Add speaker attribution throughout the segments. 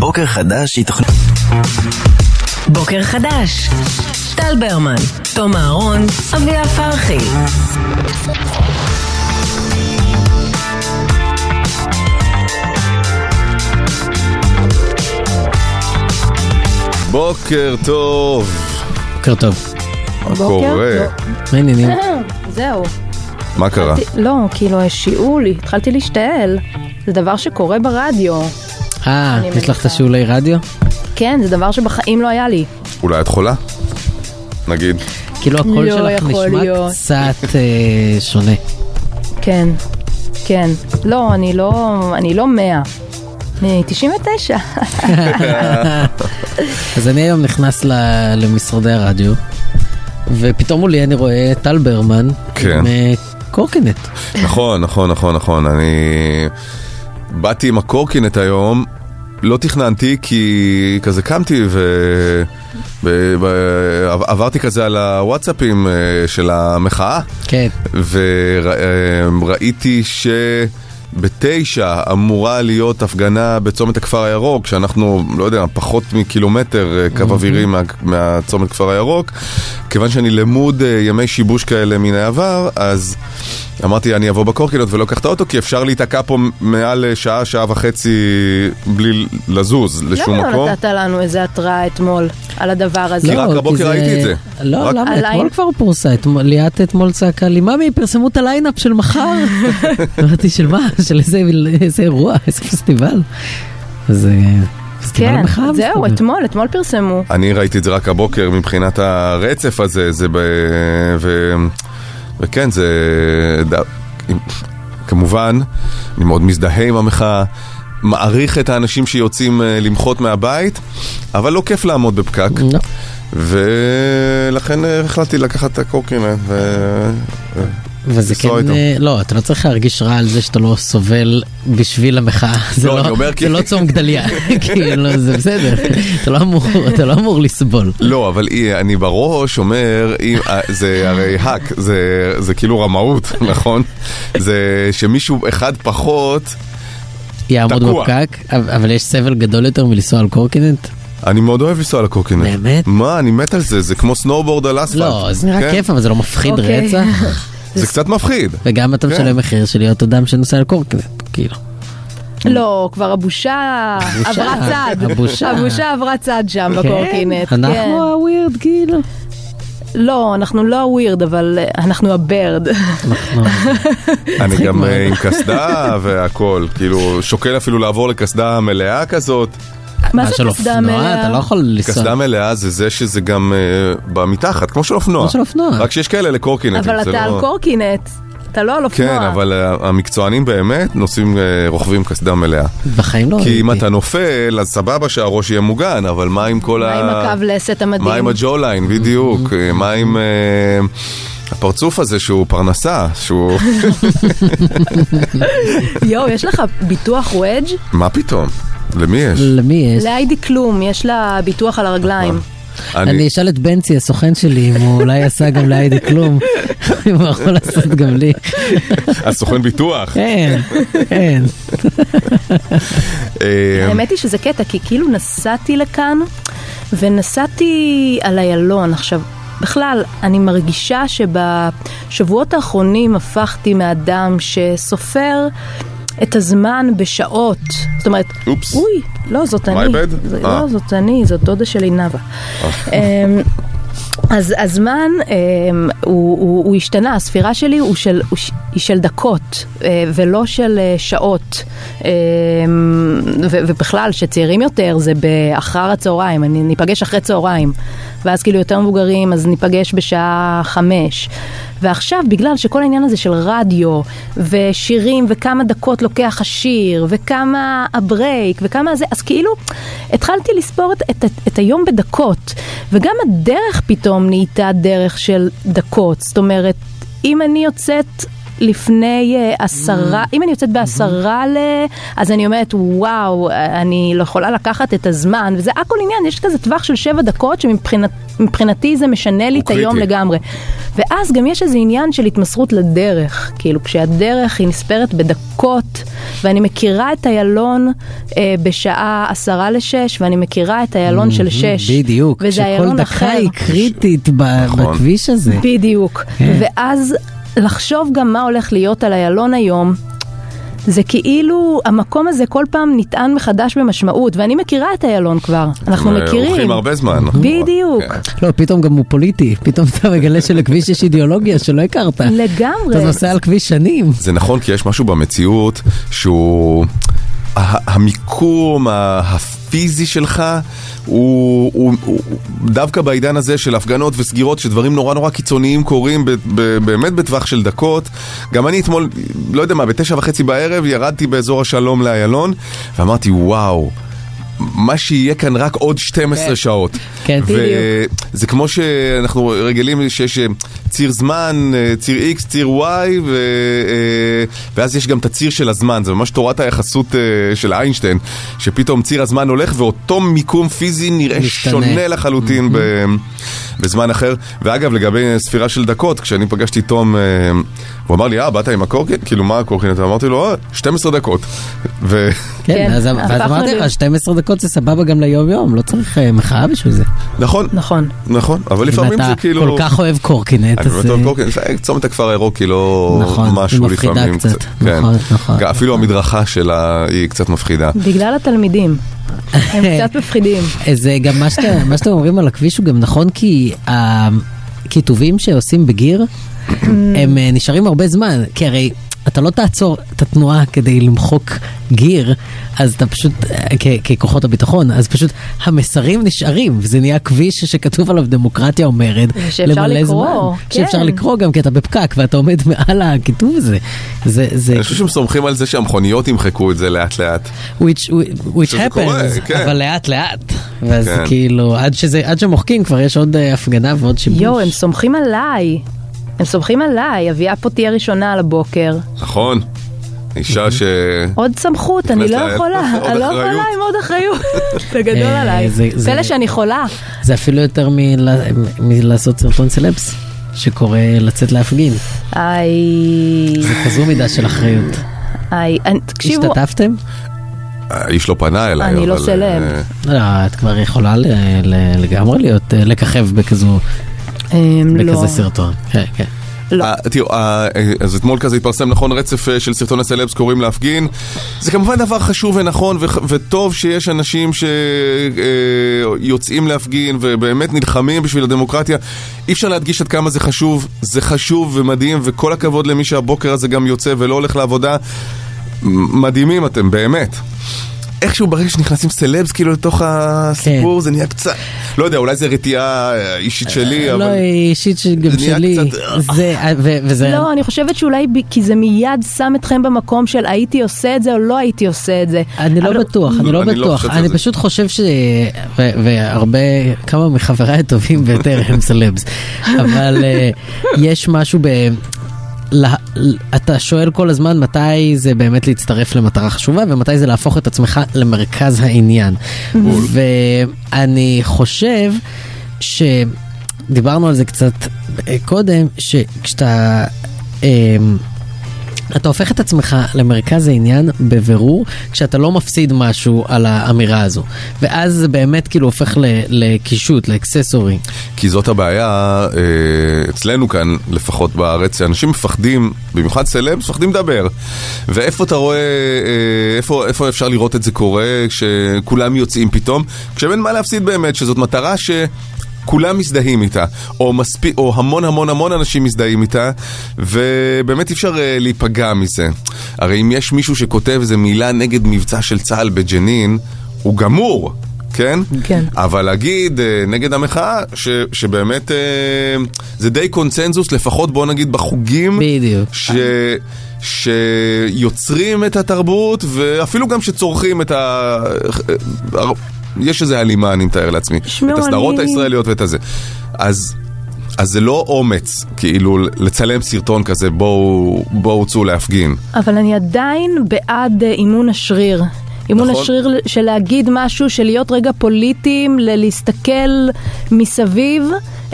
Speaker 1: בוקר חדש היא תוכנית...
Speaker 2: בוקר חדש. טל ברמן, תום אהרון, אביה פרחי.
Speaker 3: בוקר טוב.
Speaker 4: בוקר טוב.
Speaker 3: מה קורה?
Speaker 4: מה העניינים?
Speaker 5: זהו.
Speaker 3: מה קרה?
Speaker 5: לא, כאילו השאול לי, התחלתי להשתעל. זה דבר שקורה ברדיו.
Speaker 4: אה, יש לך את. השיעולי רדיו?
Speaker 5: כן, זה דבר שבחיים לא היה לי.
Speaker 3: אולי את חולה? נגיד.
Speaker 4: כאילו הקול
Speaker 5: לא
Speaker 4: שלך נשמע
Speaker 5: להיות.
Speaker 4: קצת אה, שונה.
Speaker 5: כן, כן. לא, אני לא, אני לא 100. אני 99.
Speaker 4: אז אני היום נכנס ל- למשרדי הרדיו, ופתאום מולי אני רואה טל ברמן
Speaker 3: כן.
Speaker 4: עם אה, קורקינט.
Speaker 3: נכון, נכון, נכון, נכון. אני באתי עם הקורקינט היום, לא תכננתי כי כזה קמתי ו... ב- ב- עברתי כזה על הוואטסאפים אה, של המחאה
Speaker 4: כן.
Speaker 3: וראיתי שבתשע אמורה להיות הפגנה בצומת הכפר הירוק, שאנחנו, לא יודע, פחות מקילומטר אה, קו אווירי מה- מהצומת כפר הירוק. כיוון שאני למוד אה, ימי שיבוש כאלה מן העבר, אז אמרתי, אני אבוא בקורקינט ולא אקח את האוטו, כי אפשר להיתקע פה מעל אה, שעה, שעה וחצי בלי לזוז לשום
Speaker 5: למה לא
Speaker 3: מקום.
Speaker 5: נתת לנו איזה התראה אתמול על הדבר הזה?
Speaker 3: כי רק הבוקר ראיתי את זה.
Speaker 4: לא,
Speaker 3: רק-
Speaker 4: למה? אתמול כבר פורסה, אתמול- ליאת אתמול צעקה לי, ממי, פרסמו את הליינאפ של מחר. אמרתי, של מה? של איזה- איזה אירוע? איזה פסטיבל? אז אה,
Speaker 5: כן, זהו. אתמול, אתמול פרסמו.
Speaker 3: אני ראיתי את זה רק הבוקר מבחינת הרצף הזה, זה ב... ו... וכן, זה... ד... כמובן, אני מאוד מזדהה עם המחאה, מעריך את האנשים שיוצאים אה, למחות מהבית, אבל לא כיף לעמוד בפקק,
Speaker 4: לא.
Speaker 3: ולכן אה, החלטתי לקחת את הקורקינט ו...
Speaker 4: וזה כן,
Speaker 3: איתו.
Speaker 4: אה, לא, אתה לא צריך להרגיש רע על זה שאתה לא סובל בשביל המחאה. זה
Speaker 3: לא,
Speaker 4: לא,
Speaker 3: אני אומר כי-
Speaker 4: זה לא צום גדליה, כאילו, זה בסדר, אתה לא אמור, אתה לא אמור לסבול.
Speaker 3: לא, אבל אי, אני בראש אומר, אה, זה הרי hack, זה, זה כאילו רמאות, נכון? זה שמישהו אחד פחות,
Speaker 4: יעמוד
Speaker 3: תקוע.
Speaker 4: בפקק, אבל יש סבל גדול יותר מלנסוע על קורקינט?
Speaker 3: אני מאוד אוהב לנסוע על הקורקינט.
Speaker 4: באמת?
Speaker 3: מה, אני מת על זה, זה כמו סנובורד על אספלט.
Speaker 4: לא, זה נראה
Speaker 3: כן?
Speaker 4: כיף, אבל זה לא מפחיד
Speaker 5: אוקיי.
Speaker 4: רצח.
Speaker 3: זה קצת מפחיד.
Speaker 4: וגם אתה
Speaker 3: כן.
Speaker 4: משלם מחיר של להיות אדם שנוסע על קורקינט, כאילו.
Speaker 5: לא, כבר הבושה עברה צד.
Speaker 4: הבושה.
Speaker 5: הבושה עברה צד שם בקורקינט. כן.
Speaker 4: אנחנו הווירד, כאילו.
Speaker 5: לא, אנחנו לא הווירד, אבל אה, אנחנו הברד.
Speaker 4: אנחנו-
Speaker 3: אני גם. אה, עם קסדה והכל, כאילו, שוקל אפילו לעבור לקסדה מלאה כזאת.
Speaker 5: מה
Speaker 4: מה
Speaker 5: זה קסדה? מלאה?
Speaker 4: אתה לא יכול לנסוע.
Speaker 3: קסדה מלאה זה זה שזה גם אה, במתחת, כמו של אופנוע.
Speaker 4: כמו של אופנוע.
Speaker 3: רק שיש כאלה לקורקינטים.
Speaker 5: אבל אתה
Speaker 3: לא-
Speaker 5: על קורקינט, אתה לא על אופנוע.
Speaker 3: כן, אבל אה, המקצוענים באמת נוסעים, אה, רוכבים קסדה מלאה.
Speaker 4: בחיים לא
Speaker 3: כי אם
Speaker 4: ראיתי.
Speaker 3: אתה נופל, אז סבבה שהראש יהיה מוגן, אבל מה עם כל
Speaker 5: מה
Speaker 3: ה...
Speaker 5: עם הקו לסת המדהים?
Speaker 3: מה עם הג'ו-ליין, בדיוק. אה, מה עם אה, הפרצוף הזה שהוא פרנסה, שהוא...
Speaker 5: יואו, יש לך ביטוח וודג'?
Speaker 3: מה פתאום? למי יש?
Speaker 4: למי יש?
Speaker 5: לאיידי כלום, יש לה ביטוח על הרגליים.
Speaker 4: אני אשאל את בנצי, הסוכן שלי, אם הוא אולי עשה גם לאיידי כלום, אם הוא יכול לעשות גם לי.
Speaker 3: הסוכן ביטוח.
Speaker 4: כן, כן.
Speaker 3: אה,
Speaker 5: האמת היא שזה קטע, כי כאילו נסעתי לכאן, ונסעתי על איילון. עכשיו, בכלל, אני מרגישה שבשבועות האחרונים הפכתי מאדם שסופר את הזמן בשעות. זאת אומרת,
Speaker 3: אופס.
Speaker 5: אוי, לא, זאת אני. זה,
Speaker 3: אה.
Speaker 5: לא, זאת אני, זאת דודה שלי נאוה. אמ, אז הזמן אמ, הוא, הוא, הוא השתנה, הספירה שלי הוא של, הוא היא של דקות אה, ולא של אה, שעות. אמ, ו, ובכלל, שצעירים יותר זה באחר הצהריים, אני ניפגש אחרי צהריים. ואז כאילו יותר מבוגרים, אז ניפגש בשעה חמש. ועכשיו, בגלל שכל העניין הזה של רדיו, ושירים, וכמה דקות לוקח השיר, וכמה הברייק, וכמה זה, אז כאילו, התחלתי לספור את, את, את היום בדקות, וגם הדרך פתאום נהייתה דרך של דקות. זאת אומרת, אם אני יוצאת לפני אה, עשרה, אם אני יוצאת בעשרה ל... אז אני אומרת, וואו, אני לא יכולה לקחת את הזמן, וזה הכל עניין, יש כזה טווח של שבע דקות שמבחינתי זה משנה לי את. היום לגמרי. ואז גם יש איזה עניין של התמסרות לדרך, כאילו כשהדרך היא נספרת בדקות, ואני מכירה את איילון אה, בשעה עשרה לשש, ואני מכירה את איילון של שש.
Speaker 4: בדיוק,
Speaker 5: וזה
Speaker 4: שכל דקה
Speaker 5: אחר.
Speaker 4: היא קריטית ב-
Speaker 3: נכון.
Speaker 4: בכביש הזה.
Speaker 5: בדיוק.
Speaker 4: כן.
Speaker 5: ואז לחשוב גם מה הולך להיות על איילון היום. זה כאילו המקום הזה כל פעם נטען מחדש במשמעות, ואני מכירה את איילון כבר, אנחנו
Speaker 3: אה,
Speaker 5: מכירים.
Speaker 3: הולכים הרבה זמן.
Speaker 5: בדיוק.
Speaker 3: כן.
Speaker 4: לא, פתאום גם הוא פוליטי, פתאום אתה מגלה שלכביש יש אידיאולוגיה שלא הכרת.
Speaker 5: לגמרי.
Speaker 4: אתה נוסע על כביש שנים.
Speaker 3: זה נכון כי יש משהו במציאות שהוא... המיקום הפיזי שלך הוא, הוא, הוא דווקא בעידן הזה של הפגנות וסגירות שדברים נורא נורא קיצוניים קורים ב, ב, באמת בטווח של דקות. גם אני אתמול, לא יודע מה, בתשע וחצי בערב ירדתי באזור השלום לאיילון ואמרתי וואו מה שיהיה כאן רק עוד 12
Speaker 4: כן.
Speaker 3: שעות.
Speaker 4: כן, בדיוק.
Speaker 3: וזה כמו שאנחנו רגילים שיש אה, ציר זמן, אה, ציר X, ציר Y, ו, אה, ואז יש גם את הציר של הזמן, זה ממש תורת היחסות של איינשטיין, שפתאום ציר הזמן הולך ואותו מיקום פיזי נראה
Speaker 4: משתנה.
Speaker 3: שונה לחלוטין ב, בזמן אחר. ואגב, לגבי ספירה של דקות, כשאני פגשתי את תום, הוא אמר לי, אה, באת עם הקורקינט? כאילו, מה הקורקינט? אמרתי לו, אה, 12 דקות. ו...
Speaker 4: כן,
Speaker 5: כן,
Speaker 4: אז
Speaker 5: הפכנו
Speaker 4: אמרתי לך, 12 דקות זה סבבה גם ליום יום, לא צריך אה, מחאה בשביל זה.
Speaker 3: נכון,
Speaker 5: נכון.
Speaker 3: נכון, אבל לפעמים זה כאילו...
Speaker 4: אם אתה כל כך אוהב קורקינט,
Speaker 3: אני
Speaker 4: אז...
Speaker 3: באמת אוהב
Speaker 4: אה,
Speaker 3: קורקינט, לפעמים צומת הכפר הירוק היא לא
Speaker 4: נכון,
Speaker 3: משהו
Speaker 4: היא מפחידה
Speaker 3: לפעמים
Speaker 4: קצת,
Speaker 3: כן.
Speaker 4: נכון, נכון.
Speaker 3: אפילו המדרכה שלה היא קצת מפחידה.
Speaker 5: בגלל התלמידים. הם קצת מפחידים.
Speaker 4: אה, זה גם מה שאתם אומרים על הכביש הוא גם נכון כי הכיתובים שעושים בגיר הם נשארים הרבה זמן כי הרי אתה לא תעצור את התנועה כדי למחוק גיר אז אתה פשוט אה, כ- ככוחות הביטחון אז פשוט המסרים נשארים וזה נהיה כביש שכתוב עליו דמוקרטיה אומרת
Speaker 5: ושאפשר
Speaker 4: למלא
Speaker 5: לקרוא,
Speaker 4: זמן.
Speaker 5: כן.
Speaker 4: שאפשר לקרוא גם כי אתה בפקק ואתה עומד מעל הכיתוב הזה זה זה
Speaker 3: אני חושב שהם סומכים על זה שהמכוניות ימחקו את זה לאט לאט.
Speaker 4: which, which
Speaker 3: שזה קורה,
Speaker 4: happens,
Speaker 3: כן.
Speaker 4: אבל לאט לאט. ואז
Speaker 3: כן.
Speaker 4: כאילו, עד, שזה, עד שמוחקים כבר יש עוד אה, הפגנה ועוד שיבוש.
Speaker 5: יואו, הם סומכים עליי. הם סומכים עליי, אביה פה תהיה ראשונה על הבוקר.
Speaker 3: נכון. אישה ש...
Speaker 5: עוד סמכות, אני לא
Speaker 3: לה-
Speaker 5: יכולה, אני לא. יכולה עם עוד אחריות. זה גדול
Speaker 4: אה,
Speaker 5: עליי. פלא שאני חולה.
Speaker 4: זה אפילו יותר מלעשות סרטון סלבס, שקורא לצאת להפגין.
Speaker 5: איי,
Speaker 4: זה כזו מידה של אחריות.
Speaker 5: איי, תקשיבו,
Speaker 4: השתתפתם?
Speaker 3: האיש לא פנה אליי,
Speaker 5: אני לא סלב.
Speaker 3: אה,
Speaker 4: לא, את כבר יכולה לגמרי להיות, אה, לככב בכזו, בכזה סרטון. כן, כן.
Speaker 5: לא.
Speaker 3: אה, תראו, אה, אה, אז אתמול כזה התפרסם נכון רצף של סרטוני סלבס קוראים להפגין. זה כמובן דבר חשוב ונכון וטוב שיש אנשים שיוצאים להפגין ובאמת נלחמים בשביל הדמוקרטיה. אי אפשר להדגיש עד כמה זה חשוב, זה חשוב ומדהים וכל הכבוד למי שהבוקר הזה גם יוצא ולא הולך לעבודה. מדהימים אתם, באמת. איכשהו ברגע שנכנסים סלבס כאילו לתוך הסיפור זה נהיה קצת, לא יודע, אולי זה רתיעה אה, אישית שלי, אבל...
Speaker 4: לא, אישית שגם
Speaker 3: זה נהיה
Speaker 4: שלי.
Speaker 3: קצת-
Speaker 4: זה, ו- וזה...
Speaker 5: לא, אני חושבת שאולי ב- כי זה מיד שם אתכם במקום של הייתי עושה את זה או לא הייתי עושה את זה.
Speaker 4: אני לא
Speaker 5: אבל-
Speaker 4: בטוח, אני לא
Speaker 3: אני לא
Speaker 4: בטוח. אני. פשוט חושב ש... ו- והרבה, כמה מחבריי הטובים ביותר הם סלבס. אבל אה, יש משהו ב... לה- אתה שואל כל הזמן מתי זה באמת להצטרף למטרה חשובה ומתי זה להפוך את עצמך למרכז העניין. ואני חושב שדיברנו על זה קצת אה, קודם, שכשאתה... אתה הופך את עצמך למרכז העניין בבירור כשאתה לא מפסיד משהו על האמירה הזו ואז זה באמת כאילו הופך לקישוט, לאקססורי.
Speaker 3: כי זאת הבעיה אה, אצלנו כאן, לפחות בארץ, שאנשים מפחדים, במיוחד סלבס, מפחדים לדבר. ואיפה אתה רואה, אה, איפה, איפה אפשר לראות את זה קורה, כשכולם יוצאים פתאום, כשאין מה להפסיד באמת, שזאת מטרה ש... כולם מזדהים איתה, או, מספיק, או המון המון המון אנשים מזדהים איתה, ובאמת אי אפשר אה, להיפגע מזה. הרי אם יש מישהו שכותב איזה מילה נגד מבצע של צה"ל בג'נין, הוא גמור, כן?
Speaker 5: כן.
Speaker 3: אבל להגיד אה, נגד המחאה, ש, שבאמת אה, זה די קונצנזוס, לפחות בוא נגיד בחוגים,
Speaker 4: בדיוק.
Speaker 3: ש, שיוצרים את התרבות, ואפילו גם שצורכים את ה... יש איזה הלימה, אני מתאר לעצמי. את הסדרות
Speaker 5: אני-
Speaker 3: הישראליות ואת הזה. אז... אז זה לא אומץ, כאילו, לצלם סרטון כזה, בואו בואו צאו להפגין.
Speaker 5: אבל אני עדיין בעד אה, אימון השריר. אימון
Speaker 3: נכון.
Speaker 5: השריר של להגיד משהו, של להיות רגע פוליטיים, להסתכל מסביב,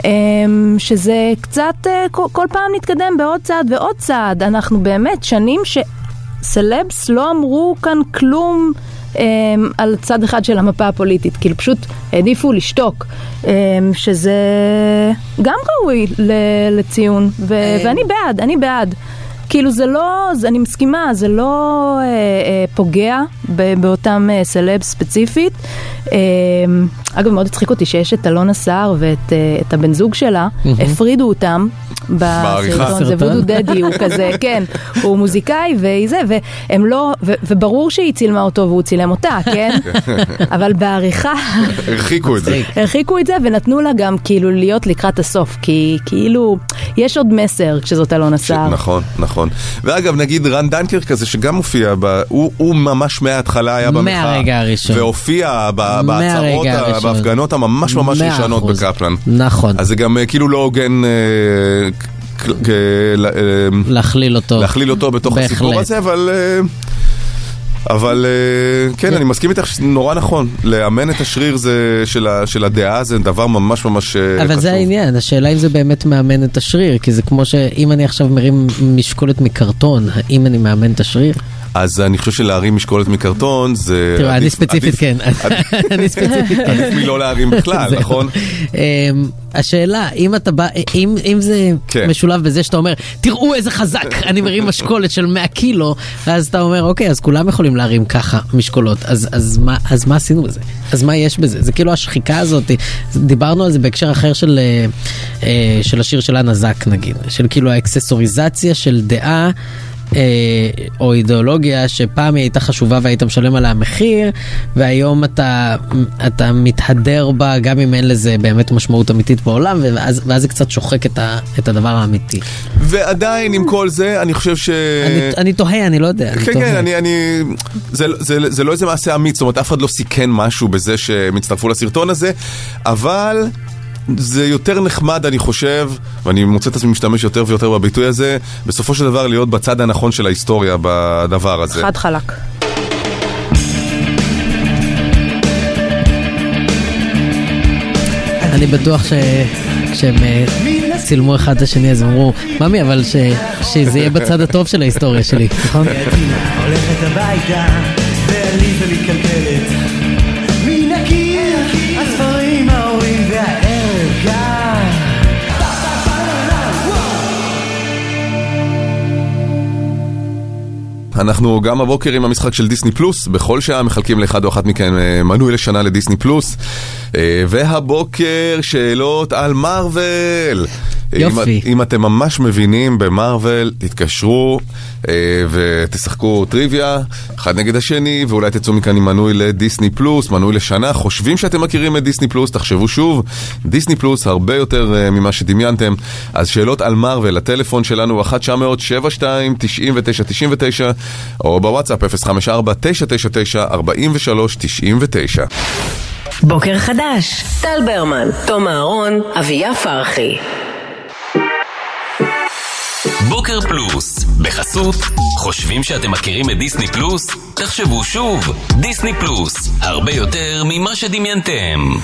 Speaker 5: אמ, שזה קצת, אה, כל פעם נתקדם בעוד צעד ועוד צעד. אנחנו באמת שנים שסלבס לא אמרו כאן כלום. אמ, על צד אחד של המפה הפוליטית, כאילו פשוט העדיפו לשתוק, אמ, שזה גם ראוי לציון, ו- ואני בעד, אני בעד. כאילו זה לא, זה, אני מסכימה, זה לא אה, אה, פוגע באותם אה, סלב ספציפית. אה, אגב, מאוד הצחיק אותי שיש את אלונה סער ואת אה, את הבן זוג שלה, הפרידו אותם. בסרטון, זה? וודו דדי, הוא כזה, כן, הוא מוזיקאי וזה, והם לא, וברור שהיא צילמה אותו והוא צילם אותה, כן? אבל בעריכה...
Speaker 3: הרחיקו את זה.
Speaker 5: הרחיקו את זה ונתנו לה גם כאילו להיות לקראת הסוף, כי כאילו יש עוד מסר כשזאת אלונה סער.
Speaker 3: נכון, נכון. ואגב, נגיד רן דנקר כזה שגם מופיע. הוא, ממש מההתחלה היה במחאה.
Speaker 4: מהרגע הראשון.
Speaker 3: והופיע. בהצהרות. בהפגנות הממש ממש ראשונות. בקפלן.
Speaker 4: נכון.
Speaker 3: אז זה גם אה, כאילו לא הוגן אה, אה,
Speaker 4: להכליל אותו.
Speaker 3: להכליל אותו בתוך. הסיפור הזה, אבל... אבל כן, אני מסכים איתך נורא נכון, לאמן את השריר זה, של, ה, של הדעה זה דבר ממש ממש חשוב.
Speaker 4: אבל זה העניין, השאלה אם זה באמת מאמן את השריר, כי זה כמו שאם אני עכשיו מרים משקולת מקרטון, האם אני מאמן את השריר?
Speaker 3: אז אני חושב שלהרים משקולת מקרטון זה...
Speaker 4: תראו, אני ספציפית כן, אני ספציפית כן.
Speaker 3: עדיף מלא להרים בכלל. נכון?
Speaker 4: אמ, השאלה, אם אתה בא, אם, אם זה
Speaker 3: כן.
Speaker 4: משולב בזה שאתה אומר, תראו איזה חזק, אני מרים משקולת של 100 קילו, ואז אתה אומר, אוקיי, אז כולם יכולים להרים ככה משקולות, אז, אז, מה, אז מה עשינו בזה? אז מה יש בזה? זה כאילו השחיקה הזאת, דיברנו על זה בהקשר אחר של, אה, אה, של השיר של אנה זק נגיד, של כאילו האקססוריזציה של דעה. אה, או אידיאולוגיה שפעם היא הייתה חשובה והיית משלם עליה מחיר והיום אתה, אתה מתהדר בה גם אם אין לזה באמת משמעות אמיתית בעולם ואז, ואז זה קצת שוחק את, ה, את הדבר האמיתי.
Speaker 3: ועדיין עם כל זה, אני חושב ש...
Speaker 4: אני, אני תוהה, אני לא יודע. אני
Speaker 3: כן,
Speaker 4: תוהה.
Speaker 3: כן, אני, אני... זה, זה, זה לא איזה מעשה אמיץ, זאת אומרת, אף אחד לא סיכן משהו בזה שהם הצטרפו לסרטון הזה, אבל זה יותר נחמד, אני חושב, ואני מוצא את עצמי משתמש יותר ויותר בביטוי הזה, בסופו של דבר להיות בצד הנכון של ההיסטוריה בדבר הזה.
Speaker 5: חד חלק.
Speaker 4: אני בטוח שכשהם אה, צילמו אחד את השני אז הם אמרו, ממי, אבל ש, שזה יהיה בצד הטוב של ההיסטוריה שלי, נכון?
Speaker 3: אנחנו גם הבוקר עם המשחק של דיסני פלוס, בכל שעה מחלקים לאחד או אחת מכם אה, מנוי לשנה לדיסני פלוס. אה, והבוקר שאלות על מארוול. אה,
Speaker 4: יופי.
Speaker 3: אם, אם אתם ממש מבינים במארוול, תתקשרו אה, ותשחקו טריוויה, אחד נגד השני, ואולי תצאו מכאן עם מנוי לדיסני פלוס, מנוי לשנה. חושבים שאתם מכירים את דיסני פלוס, תחשבו שוב, דיסני פלוס הרבה יותר אה, ממה שדמיינתם. אז שאלות על מארוול, הטלפון שלנו הוא 1 900 72 99 99 או בוואטסאפ 054 999 43 99
Speaker 2: בוקר חדש, טל ברמן, תום אהרון, אביה פרחי.
Speaker 6: בוקר פלוס, בחסות, חושבים שאתם מכירים את דיסני פלוס? תחשבו שוב, דיסני פלוס, הרבה יותר ממה שדמיינתם.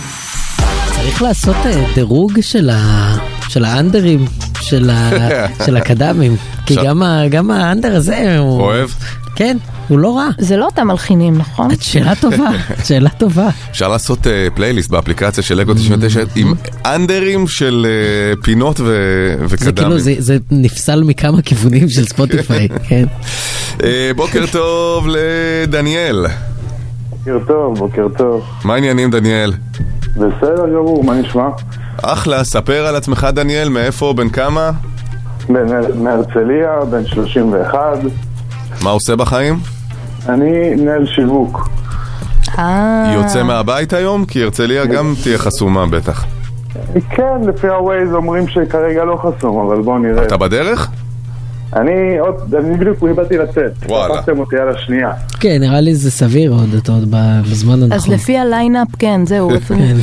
Speaker 4: צריך לעשות אה, דירוג של, ה, של האנדרים, של, ה, של הקדמים, כי גם, ה, גם האנדר הזה הוא...
Speaker 3: אוהב?
Speaker 4: כן, הוא לא רע.
Speaker 5: זה לא אותם מלחינים, נכון?
Speaker 4: את שאלה טובה, שאלה טובה.
Speaker 3: אפשר לעשות אה, פלייליסט באפליקציה של לגו 99 עם אנדרים של אה, פינות ו-
Speaker 4: זה כאילו,
Speaker 3: וקדמים.
Speaker 4: זה, זה נפסל מכמה כיוונים של ספוטיפיי, כן.
Speaker 3: אה, בוקר טוב לדניאל.
Speaker 7: בוקר טוב, בוקר טוב.
Speaker 3: מה העניינים דניאל?
Speaker 7: בסדר גמור, מה נשמע?
Speaker 3: אחלה, ספר על עצמך דניאל, מאיפה, בן כמה?
Speaker 7: בן- מהרצליה, בן 31.
Speaker 3: מה עושה בחיים?
Speaker 7: אני מנהל שיווק.
Speaker 5: אה,
Speaker 3: יוצא מהבית היום? כי הרצליה גם תהיה חסומה בטח.
Speaker 7: כן, לפי הווייז אומרים שכרגע לא חסום, אבל בואו נראה.
Speaker 3: אתה בדרך?
Speaker 7: אני עוד, אני בדיוק באתי לצאת.
Speaker 3: וואלה.
Speaker 7: הפכתם אותי על השנייה.
Speaker 4: כן, נראה לי זה סביר עוד, אתה עוד ב- בזמן הנכון.
Speaker 5: אז לפי הליינאפ, כן, זהו.
Speaker 4: כן.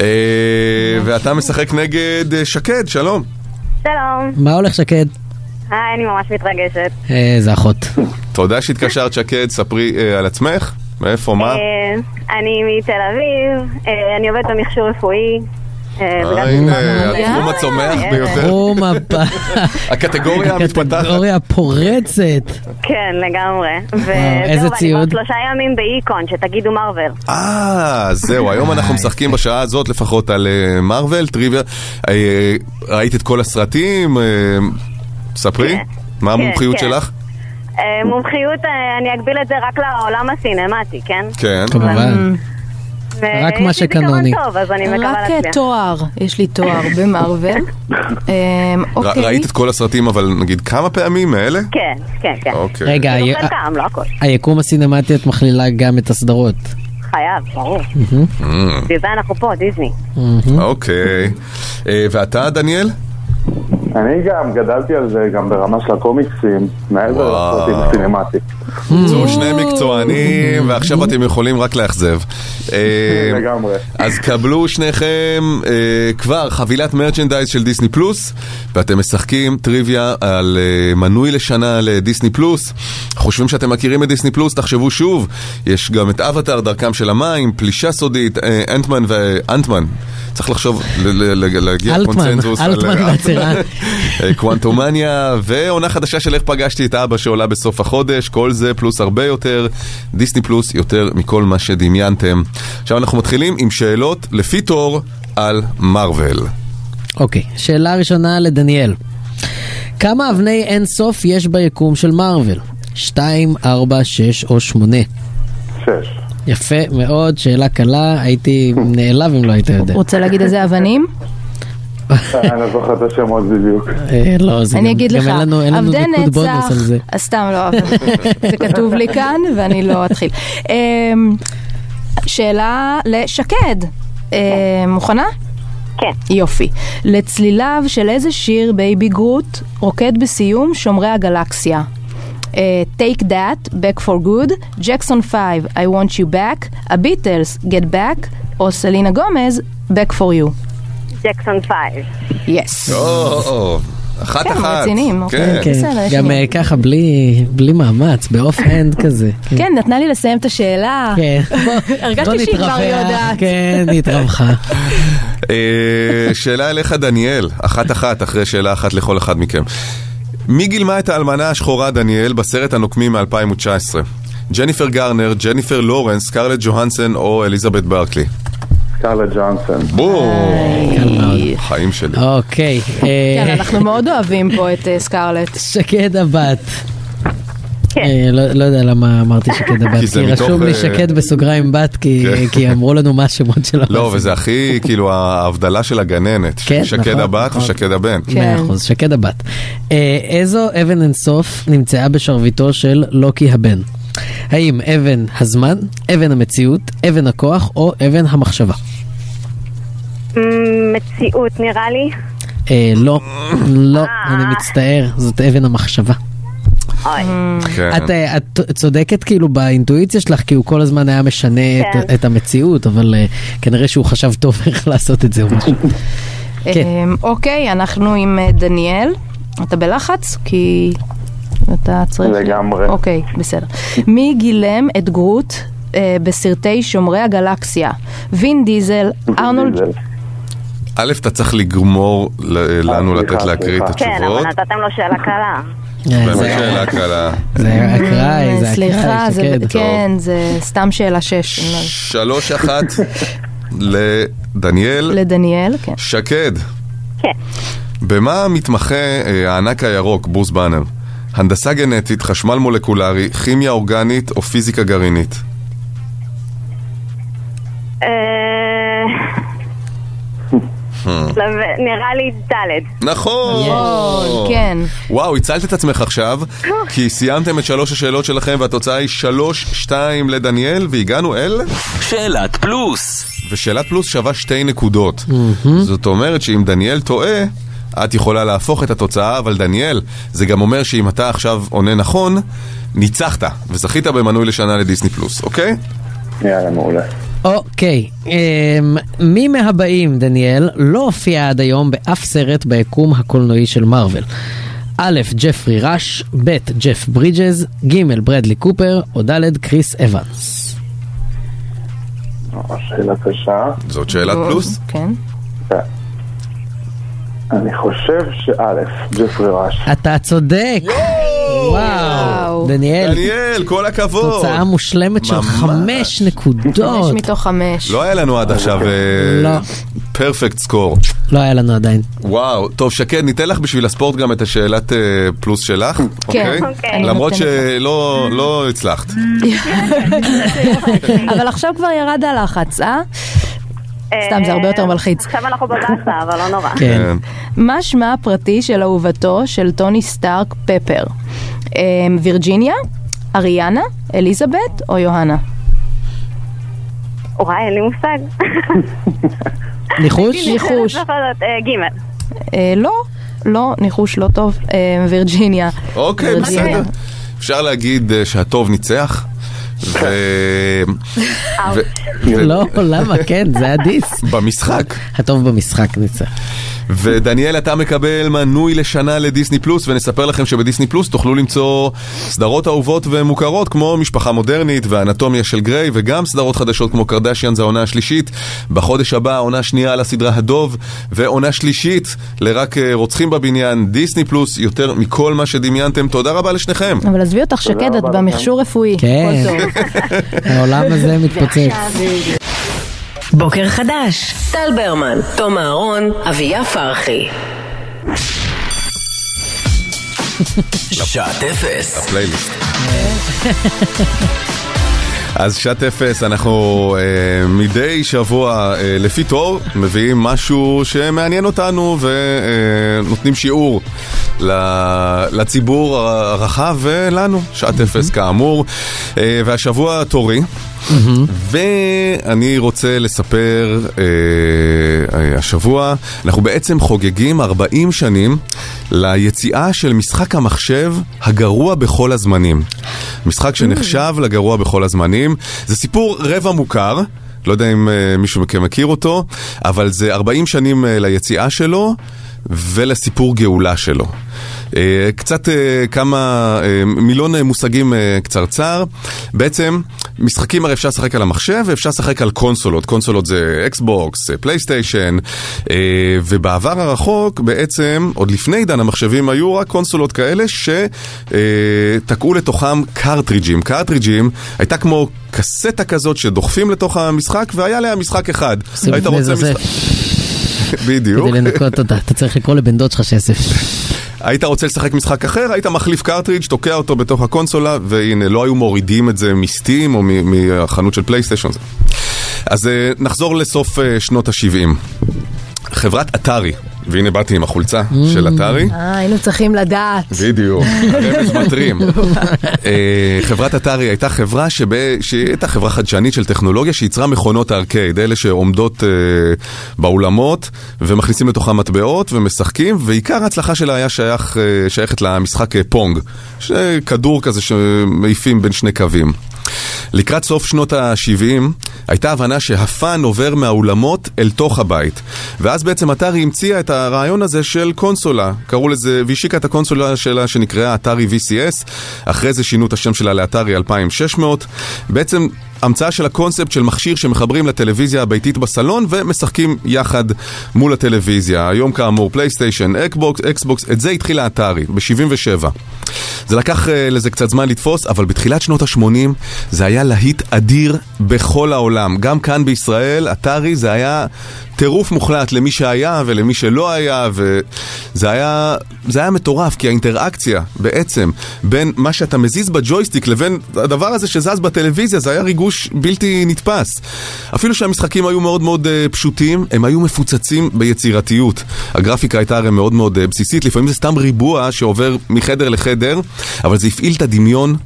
Speaker 3: אה, ואתה משחק נגד אה, שקד, שלום.
Speaker 8: שלום,
Speaker 4: מה הולך שקד?
Speaker 8: היי, אני ממש מתרגשת.
Speaker 4: איזה אחות.
Speaker 3: תודה שהתקשרת שקד, ספרי אה, על עצמך. מאיפה, מה?
Speaker 8: אה, אני מתל אביב, אה, אני עובדת במכשור רפואי. אה,
Speaker 3: אה, הנה,
Speaker 8: אה,
Speaker 3: התחום הצומח
Speaker 8: אה,
Speaker 3: ביותר.
Speaker 4: תחום הבא.
Speaker 3: הקטגוריה המתפתחת.
Speaker 4: הקטגוריה הפורצת.
Speaker 8: כן, לגמרי.
Speaker 4: איזה
Speaker 8: וזהו,
Speaker 4: ציוד?
Speaker 8: ואני כבר שלושה ימים באיקון, שתגידו מרוויל.
Speaker 3: אה, זהו, היום אנחנו משחקים בשעה הזאת לפחות על אה, מארוול, טריוויה. אה, ראית את כל הסרטים? אה, ספרי,
Speaker 8: כן.
Speaker 3: מה
Speaker 8: כן,
Speaker 3: המומחיות
Speaker 8: כן.
Speaker 3: שלך?
Speaker 8: אה, מומחיות, אה, אני אגביל את זה רק לעולם הסינמטי, כן?
Speaker 3: כן.
Speaker 4: כמובן. רק מה שקנוני.
Speaker 8: זיכרון טוב, אז אני מקווה
Speaker 5: רק אה. תואר, יש לי תואר במרוויל.
Speaker 3: ר-
Speaker 5: אוקיי.
Speaker 3: ראית את כל הסרטים, אבל נגיד כמה פעמים מאלה?
Speaker 8: כן, כן, כן.
Speaker 3: אוקיי.
Speaker 4: רגע,
Speaker 8: לא הכל.
Speaker 4: היקום הסינמטי את מכלילה גם את הסדרות.
Speaker 8: חייב, ברור. בגלל זה אנחנו פה, דיסני.
Speaker 3: אוקיי. אה, ואתה, דניאל?
Speaker 7: אני גם גדלתי על זה גם ברמה של הקומיקסים, מעבר. לסרטים הסינמטיים.
Speaker 3: זו שני מקצוענים, ועכשיו אתם יכולים רק לאכזב. אה,
Speaker 7: לגמרי.
Speaker 3: אז קבלו שניכם אה, כבר חבילת מרצ'נדייז של דיסני פלוס, ואתם משחקים טריוויה על אה, מנוי לשנה לדיסני פלוס. חושבים שאתם מכירים את דיסני פלוס? תחשבו שוב, יש גם את אבטאר, דרכם של המים, פלישה סודית, אה, אנטמן ואנטמן. צריך לחשוב, ל- ל- ל- להגיע
Speaker 4: אלטמן,
Speaker 3: לקונצנזוס. על-
Speaker 4: אלטמן והצירה.
Speaker 3: אה, קוונטומניה, ועונה חדשה של איך פגשתי את אבא שעולה בסוף החודש, כל זה פלוס הרבה יותר, דיסני פלוס יותר מכל מה שדמיינתם. עכשיו אנחנו מתחילים עם שאלות לפי תור על מארוול.
Speaker 4: אוקיי, שאלה ראשונה לדניאל. כמה אבני אין סוף יש ביקום של מארוול? 2, 4, 6 או 8?
Speaker 7: שש.
Speaker 4: יפה מאוד, שאלה קלה, הייתי נעלב אם לא היית יודע.
Speaker 5: רוצה להגיד איזה אבנים?
Speaker 7: אני לא זוכר את השמות בדיוק.
Speaker 4: אה, לא, זה
Speaker 5: אני אגיד לך, עבדי
Speaker 4: ניקוד בונוס
Speaker 5: נצח,
Speaker 4: על זה.
Speaker 5: אז סתם לא, זה כתוב לי כאן ואני לא אתחיל. אמ, שאלה לשקד, אמ, מוכנה?
Speaker 8: כן.
Speaker 5: יופי. לצליליו של איזה שיר בייבי גרוט רוקד בסיום שומרי הגלקסיה? אה, Take That, Back for Good, Jackson 5, I Want You Back, הביטלס, Get Back, או סלינה גומז, Back for You.
Speaker 8: ג'קסון 5.
Speaker 5: yes.
Speaker 3: או, אחת
Speaker 5: כן,
Speaker 3: אחת.
Speaker 5: רציניים, אוקיי.
Speaker 3: כן.
Speaker 4: כן,
Speaker 5: בסדר, יש
Speaker 4: גם
Speaker 5: לי.
Speaker 4: אה, ככה בלי בלי מאמץ, ב off hand כזה.
Speaker 5: כן, נתנה לי לסיים את השאלה.
Speaker 4: כן.
Speaker 5: הרגשתי שהיא כבר יודעת.
Speaker 4: כן, היא התרווחה.
Speaker 3: אה, שאלה אליך דניאל, אחת אחת אחרי שאלה אחת לכל אחד מכם. מי גילמה את האלמנה השחורה דניאל בסרט הנוקמים מ-2019? ג'ניפר גארנר, ג'ניפר לורנס, סקרלט ג'והנסון או אליזבת ברקלי?
Speaker 7: סקרלט ג'ונסון.
Speaker 3: בום! חיים שלי.
Speaker 4: אוקיי,
Speaker 5: כן,
Speaker 4: אה,
Speaker 5: אנחנו מאוד אוהבים פה את אה, סקרלט.
Speaker 4: שקד הבת.
Speaker 8: כן.
Speaker 4: אה, לא לא יודע למה אמרתי שקד הבת,
Speaker 3: כי
Speaker 4: רשום לי שקד בסוגריים בת, כי-
Speaker 3: כן.
Speaker 4: כי אמרו לנו מה השמות שלה.
Speaker 3: לא, וזה הכי, כאילו, ההבדלה של הגננת.
Speaker 4: כן,
Speaker 3: שקד
Speaker 4: נכון,
Speaker 3: הבת
Speaker 4: נכון.
Speaker 3: ושקד הבן.
Speaker 5: כן.
Speaker 4: מאה אחוז, שקד הבת. איזו אבן אינסוף נמצאה בשרביטו של לוקי הבן? האם אבן הזמן, אבן המציאות, אבן הכוח או אבן המחשבה?
Speaker 8: מציאות נראה לי.
Speaker 4: אה, לא, לא, אני מצטער, זאת אבן המחשבה.
Speaker 3: כן.
Speaker 4: את, אה, את צודקת כאילו באינטואיציה שלך, כי הוא כל הזמן היה משנה
Speaker 8: כן.
Speaker 4: את, את המציאות, אבל אה, כנראה שהוא חשב טוב איך לעשות את זה או משהו. כן.
Speaker 5: אמ, אוקיי, אנחנו עם אה, דניאל. אתה בלחץ? כי אתה צריך...
Speaker 7: לגמרי.
Speaker 5: אוקיי, בסדר. מי גילם את גרוט אה, בסרטי שומרי הגלקסיה? וין דיזל, ארנולד...
Speaker 3: א', אתה צריך לגמור לנו
Speaker 7: סליחה,
Speaker 3: לתת להקריא את
Speaker 7: סליחה.
Speaker 8: כן,
Speaker 3: התשובות.
Speaker 8: אבל נתתם לו שאלה קלה.
Speaker 4: אה,
Speaker 3: באמת
Speaker 4: זה-
Speaker 3: שאלה קלה.
Speaker 4: זה אקראי, זה
Speaker 5: אה, סליחה,
Speaker 4: אקראי,
Speaker 5: זה-
Speaker 4: שקד.
Speaker 5: כן, זה סתם שאלה שש.
Speaker 3: שלוש אחת לדניאל.
Speaker 5: לדניאל, כן.
Speaker 3: שקד,
Speaker 8: כן.
Speaker 3: במה מתמחה אה, הענק הירוק, ברוס באנר? הנדסה גנטית, חשמל מולקולרי, כימיה אורגנית או פיזיקה גרעינית?
Speaker 8: אה, לב- נראה לי ד'.
Speaker 3: נכון!
Speaker 5: כן.
Speaker 3: וואו, הצלת את עצמך עכשיו, כי סיימתם את שלוש השאלות שלכם והתוצאה היא שלוש, שתיים לדניאל, והגענו אל...
Speaker 6: שאלת פלוס.
Speaker 3: ושאלת פלוס שווה שתי נקודות. זאת אומרת שאם דניאל טועה, את יכולה להפוך את התוצאה, אבל דניאל, זה גם אומר שאם אתה עכשיו עונה נכון, ניצחת, וזכית במנוי לשנה לדיסני פלוס, אוקיי?
Speaker 7: יאללה, מעולה.
Speaker 4: אוקיי, אמ, מי מהבאים, דניאל, לא הופיע עד היום באף סרט ביקום הקולנועי של מארוול? א', ג'פרי ראש, ב', ג'ף ברידג'ז, ג', ברדלי קופר, או ד', קריס אבנס.
Speaker 7: שאלה קשה.
Speaker 3: זאת שאלת פלוס?
Speaker 5: כן.
Speaker 7: אני חושב שא', ג'פרי ראש.
Speaker 4: אתה צודק! וואו. דניאל,
Speaker 3: דניאל, כל הכבוד.
Speaker 4: תוצאה מושלמת של. חמש
Speaker 5: חמש
Speaker 4: נקודות.
Speaker 5: מתוך חמש.
Speaker 3: לא היה לנו עד עכשיו
Speaker 4: לא.
Speaker 3: פרפקט סקור.
Speaker 4: לא היה לנו עדיין.
Speaker 3: וואו, טוב שקד, ניתן לך בשביל הספורט גם את השאלת אה, פלוס שלך, אוקיי?
Speaker 8: אוקיי.
Speaker 5: אני
Speaker 3: למרות
Speaker 5: נותנת
Speaker 3: שלא לא הצלחת.
Speaker 5: אבל עכשיו כבר ירד הלחץ, אה? סתם, זה הרבה יותר מלחיץ.
Speaker 8: עכשיו אנחנו בבאסה, אבל לא נורא.
Speaker 4: כן.
Speaker 5: מה שמה הפרטי של אהובתו של טוני סטארק פפר? אמ, וירג'יניה, אריאנה, אליזבת או יוהנה?
Speaker 8: וואי, אין לי מושג.
Speaker 4: ניחוש?
Speaker 5: ניחוש.
Speaker 8: זאת, אה.
Speaker 5: אה, לא, לא, ניחוש לא טוב. וירג'יניה.
Speaker 3: אוקיי. בסדר. אפשר להגיד אה, שהטוב ניצח. ו... ו...
Speaker 4: לא, למה? כן, זה הדיס.
Speaker 3: במשחק.
Speaker 4: הטוב במשחק ניצח.
Speaker 3: ודניאל, אתה מקבל מנוי לשנה לדיסני פלוס, ונספר לכם שבדיסני פלוס תוכלו למצוא סדרות אהובות ומוכרות כמו משפחה מודרנית ואנטומיה של גריי, וגם סדרות חדשות כמו קרדשיאן זה העונה השלישית. בחודש הבא עונה שנייה על הסדרה הדוב, ועונה שלישית לרק אה, רוצחים בבניין. דיסני פלוס יותר מכל מה שדמיינתם. תודה רבה לשניכם.
Speaker 5: אבל עזבי אותך שקד, את
Speaker 7: רבה לכם.
Speaker 5: במכשור רפואי.
Speaker 4: כן. העולם הזה מתפוצץ.
Speaker 2: בוקר חדש, טל ברמן, תום אהרון, אביה פרחי.
Speaker 6: שעת אפס.
Speaker 3: הפלייליסט. אז שעת אפס, אנחנו אה, מדי שבוע אה, לפי תור מביאים משהו שמעניין אותנו ונותנים שיעור ל- לציבור הרחב ולנו, שעת אפס כאמור. אה, והשבוע תורי. ואני רוצה לספר, אה, אה, השבוע אנחנו בעצם חוגגים 40 שנים ליציאה של משחק המחשב הגרוע בכל הזמנים. משחק שנחשב לגרוע בכל הזמנים. זה סיפור רבע מוכר. לא יודע אם אה, מישהו מכם מכיר אותו, אבל זה 40 שנים אה, ליציאה שלו ולסיפור גאולה שלו. אה, קצת אה, כמה, אה, מילון מושגים קצרצר. בעצם, משחקים הרי אפשר לשחק על המחשב ואפשר לשחק על קונסולות. קונסולות זה אקסבוקס, פלייסטיישן, ובעבר הרחוק בעצם, עוד לפני עידן המחשבים, היו רק קונסולות כאלה שתקעו לתוכם קרטריג'ים. קרטריג'ים הייתה כמו קסטה כזאת שדוחפים לתוך המשחק והיה לה משחק אחד. היית רוצה. משחק- בדיוק.
Speaker 4: כדי לנקות אותה. אתה צריך לקרוא לבן דוד שלך שסף.
Speaker 3: היית רוצה לשחק משחק אחר, היית מחליף קרטריג', תוקע אותו בתוך הקונסולה, והנה, לא היו מורידים את זה מסטים או מהחנות של פלייסטיישן. אז אה, נחזור לסוף אה, שנות ה-70. חברת אתרי, והנה באתי עם החולצה של אתרי.
Speaker 5: אה, היינו צריכים לדעת.
Speaker 3: בדיוק, הרמז מטרים. אה, חברת אתרי הייתה חברה שב... שהיא הייתה חברה חדשנית של טכנולוגיה שייצרה מכונות ארקייד, אלה שעומדות אה, באולמות ומכניסים לתוכם מטבעות ומשחקים, ועיקר ההצלחה שלה היה אה, שייכת למשחק פונג, כדור כזה שמעיפים בין שני קווים. לקראת סוף שנות ה-70 הייתה הבנה שהפאן עובר מהאולמות אל תוך הבית. ואז בעצם אטארי המציאה את הרעיון הזה של קונסולה. קראו לזה, והשיקה את הקונסולה שלה שנקראה אטארי VCS. אחרי זה שינו את השם שלה לאטארי 2600. בעצם המצאה של הקונספט של מכשיר שמחברים לטלוויזיה הביתית בסלון ומשחקים יחד מול הטלוויזיה. היום כאמור פלייסטיישן, אקבוקס, אקסבוקס, את זה התחיל האטארי ב-77. זה לקח אה, לזה קצת זמן לתפוס, אבל בתחילת שנות ה-80 זה היה להיט אדיר בכל העולם. גם כאן בישראל, אטארי זה היה טירוף מוחלט למי שהיה ולמי שלא היה, וזה היה, זה היה מטורף, כי האינטראקציה בעצם בין מה שאתה מזיז בג'ויסטיק לבין הדבר הזה שזז בטלוויזיה, זה היה ריגוש בלתי נתפס. אפילו שהמשחקים היו מאוד מאוד uh, פשוטים, הם היו מפוצצים ביצירתיות. הגרפיקה הייתה הרי מאוד מאוד uh, בסיסית, לפעמים זה סתם ריבוע שעובר מחדר לחדר, אבל זה הפעיל את הדמיון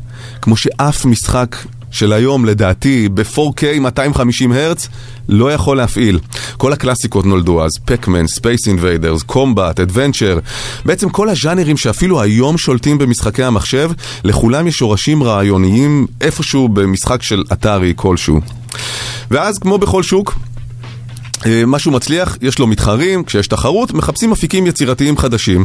Speaker 3: כמו שאף משחק של היום, לדעתי, ב-4K 250 הרץ, לא יכול להפעיל. כל הקלאסיקות נולדו אז, פקמן, ספייס אינביידרס, קומבט, אדוונצ'ר, בעצם כל הז'אנרים שאפילו היום שולטים במשחקי המחשב, לכולם יש שורשים רעיוניים איפשהו במשחק של אטארי כלשהו. ואז, כמו בכל שוק, משהו מצליח, יש לו מתחרים, כשיש תחרות, מחפשים אפיקים יצירתיים חדשים.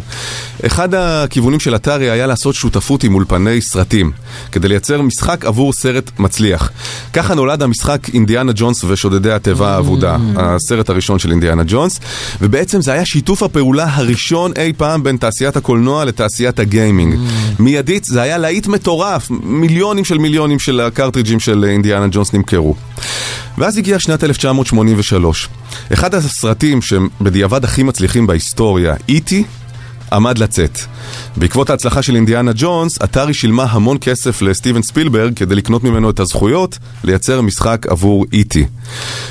Speaker 3: אחד הכיוונים של אטארי היה לעשות שותפות עם אולפני סרטים, כדי לייצר משחק עבור סרט מצליח. ככה נולד המשחק אינדיאנה ג'ונס ושודדי התיבה האבודה, הסרט הראשון של אינדיאנה ג'ונס, ובעצם זה היה שיתוף הפעולה הראשון אי פעם בין תעשיית הקולנוע לתעשיית הגיימינג. מיידית זה היה להיט מטורף, מיליונים של מיליונים של הקרטריג'ים של אינדיאנה ג'ונס נמכרו. ואז הגיעה שנת 1983. אחד הסרטים שהם בדיעבד הכי מצליחים בהיסטוריה, איטי, עמד לצאת. בעקבות ההצלחה של אינדיאנה ג'ונס, אתרי שילמה המון כסף לסטיבן ספילברג כדי לקנות ממנו את הזכויות לייצר משחק עבור איטי.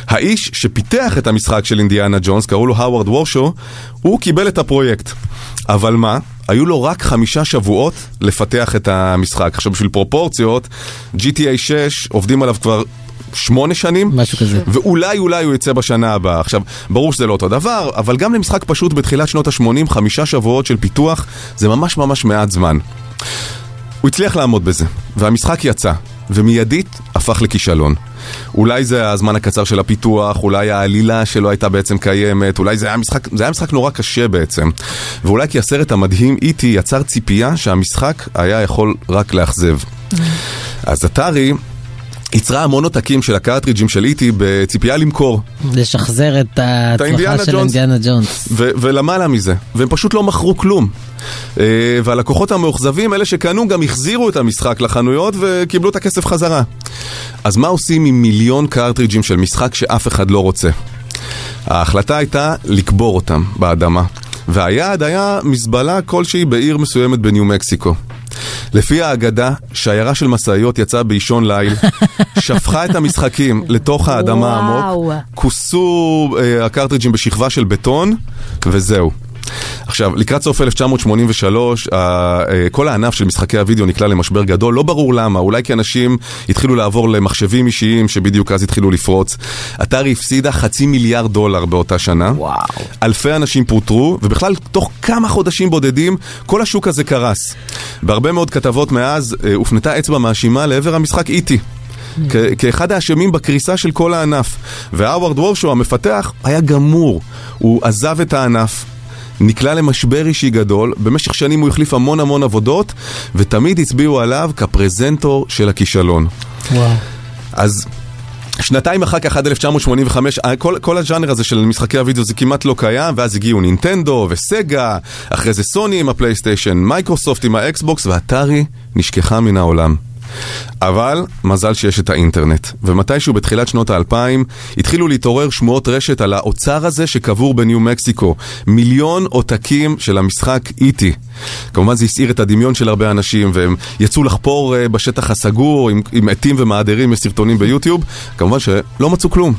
Speaker 3: האיש שפיתח את המשחק של אינדיאנה ג'ונס, קראו לו האוורד וורשו, הוא קיבל את הפרויקט. אבל מה? היו לו רק חמישה שבועות לפתח את המשחק. עכשיו בשביל פרופורציות, GTA 6 עובדים עליו כבר שמונה שנים,
Speaker 4: משהו כזה.
Speaker 3: ואולי אולי הוא יצא בשנה הבאה. עכשיו, ברור שזה לא אותו דבר, אבל גם למשחק פשוט בתחילת שנות ה-80, חמישה שבועות של פיתוח, זה ממש ממש מעט זמן. הוא הצליח לעמוד בזה, והמשחק יצא, ומיידית הפך לכישלון. אולי זה הזמן הקצר של הפיתוח, אולי העלילה שלא הייתה בעצם קיימת, אולי זה היה משחק, זה היה משחק נורא קשה בעצם. ואולי כי הסרט המדהים איטי יצר ציפייה שהמשחק היה יכול רק לאכזב. אז אתרי ייצרה המון עותקים של הקרטריג'ים של איטי בציפייה למכור.
Speaker 4: לשחזר את ההצלחה של
Speaker 3: ג'ונס.
Speaker 4: אינדיאנה ג'ונס.
Speaker 3: ו- ולמעלה מזה, והם פשוט לא מכרו כלום. אה, והלקוחות המאוכזבים, אלה שקנו, גם החזירו את המשחק לחנויות וקיבלו את הכסף חזרה. אז מה עושים עם מיליון קרטריג'ים של משחק שאף אחד לא רוצה? ההחלטה הייתה לקבור אותם באדמה, והיעד היה מזבלה כלשהי בעיר מסוימת בניו מקסיקו. לפי האגדה, שיירה של משאיות יצאה באישון ליל, שפכה את המשחקים לתוך האדמה
Speaker 5: וואו.
Speaker 3: עמוק, כוסו אה, הקרטריג'ים בשכבה של בטון, וזהו. עכשיו, לקראת סוף 1983, ה- אה, כל הענף של משחקי הוידאו נקלע למשבר גדול, לא ברור למה, אולי כי אנשים התחילו לעבור למחשבים אישיים שבדיוק אז התחילו לפרוץ. אתרי הפסידה חצי מיליארד דולר באותה שנה.
Speaker 4: וואו.
Speaker 3: אלפי אנשים פוטרו, ובכלל, תוך כמה חודשים בודדים, כל השוק הזה קרס. בהרבה מאוד כתבות מאז אה, הופנתה אצבע מאשימה לעבר המשחק איטי. כ- כאחד האשמים בקריסה של כל הענף. והאווארד וורשו, המפתח, היה גמור. הוא עזב את הענף. נקלע למשבר אישי גדול, במשך שנים הוא החליף המון המון עבודות, ותמיד הצביעו עליו כפרזנטור של הכישלון.
Speaker 4: וואו.
Speaker 3: אז שנתיים אחר כך, עד 1985, כל, כל הז'אנר הזה של משחקי הוידאו זה כמעט לא קיים, ואז הגיעו נינטנדו וסגה, אחרי זה סוני עם הפלייסטיישן, מייקרוסופט עם האקסבוקס, ואטארי נשכחה מן העולם. אבל מזל שיש את האינטרנט, ומתישהו בתחילת שנות האלפיים התחילו להתעורר שמועות רשת על האוצר הזה שקבור בניו מקסיקו. מיליון עותקים של המשחק אי.טי.. כמובן זה הסעיר את הדמיון של הרבה אנשים, והם יצאו לחפור אה, בשטח הסגור עם, עם אתים ומעדרים וסרטונים ביוטיוב, כמובן שלא מצאו כלום.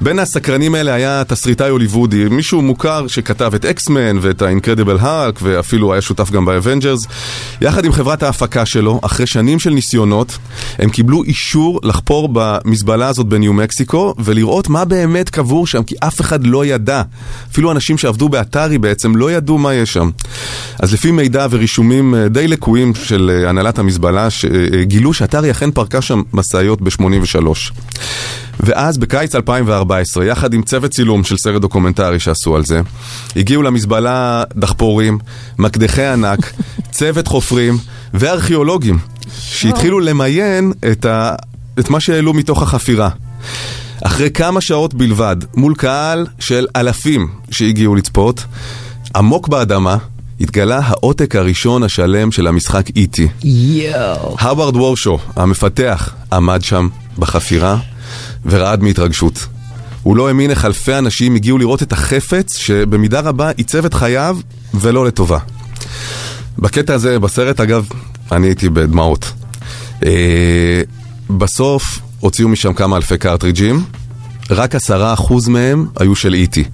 Speaker 3: בין הסקרנים האלה היה תסריטאי הוליוודי, מישהו מוכר שכתב את X-Men ואת ה Incredible Hulk ואפילו היה שותף גם ב Avengers. יחד עם חברת ההפקה שלו, אחרי שנים של ניסיונות, הם קיבלו אישור לחפור במזבלה הזאת בניו מקסיקו ולראות מה באמת קבור שם, כי אף אחד לא ידע. אפילו אנשים שעבדו באטארי בעצם לא ידעו מה יש שם. אז לפי מידע ורישומים אה, די לקויים של אה, הנהלת המזבלה, שגילו שאטארי אכן פרקה שם משאיות ב-83. ואז בקיץ 2014, יחד עם צוות צילום של סרט דוקומנטרי שעשו על זה, הגיעו למזבלה דחפורים, מקדחי ענק, צוות חופרים וארכיאולוגים, שהתחילו למיין את, ה... את מה שהעלו מתוך החפירה. אחרי כמה שעות בלבד, מול קהל של אלפים שהגיעו לצפות, עמוק באדמה, התגלה העותק הראשון השלם של המשחק איטי.
Speaker 4: יואו.
Speaker 3: הווארד וורשו, המפתח, עמד שם בחפירה ורעד מהתרגשות. הוא לא האמין איך אלפי אנשים הגיעו לראות את החפץ שבמידה רבה עיצב את חייו ולא לטובה. בקטע הזה, בסרט אגב, אני הייתי בדמעות. אה, בסוף הוציאו משם כמה אלפי קרטריג'ים, רק עשרה אחוז מהם היו של איטי.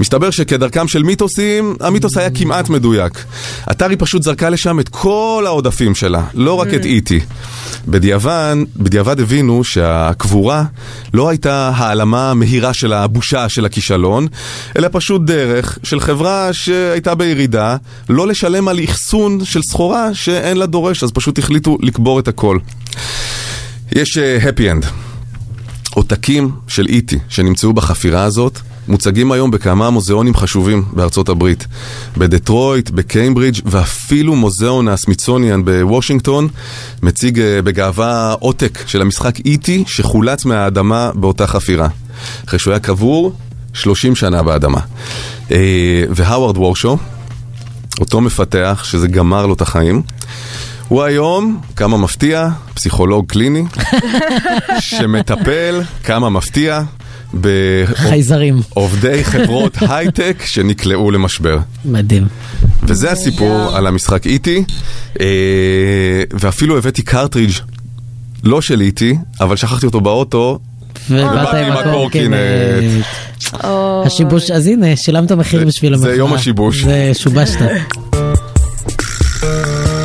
Speaker 3: מסתבר שכדרכם של מיתוסים, המיתוס היה כמעט מדויק. אתרי פשוט זרקה לשם את כל העודפים שלה, לא רק את איטי. בדיעבד, בדיעבד הבינו שהקבורה לא הייתה העלמה מהירה של הבושה של הכישלון, אלא פשוט דרך של חברה שהייתה בירידה, לא לשלם על אחסון של סחורה שאין לה דורש, אז פשוט החליטו לקבור את הכל. יש uh, happy end. עותקים של איטי שנמצאו בחפירה הזאת מוצגים היום בכמה מוזיאונים חשובים בארצות הברית. בדטרויט, בקיימברידג' ואפילו מוזיאון הסמיצוניאן בוושינגטון מציג אה, בגאווה עותק של המשחק איטי שחולץ מהאדמה באותה חפירה. אחרי שהוא היה קבור 30 שנה באדמה. אה, והאווארד וורשו, אותו מפתח שזה גמר לו את החיים. הוא היום, כמה מפתיע, פסיכולוג קליני, שמטפל, כמה מפתיע,
Speaker 4: חייזרים.
Speaker 3: בעובדי חברות הייטק שנקלעו למשבר.
Speaker 4: מדהים.
Speaker 3: וזה הסיפור על המשחק איטי, אה, ואפילו הבאתי קרטריג' לא של איטי, אבל שכחתי אותו באוטו.
Speaker 4: ובאת עם הקורקינט. השיבוש, אז הנה, שילמת מחיר בשביל המחאה.
Speaker 3: זה יום השיבוש.
Speaker 4: זה שובשת.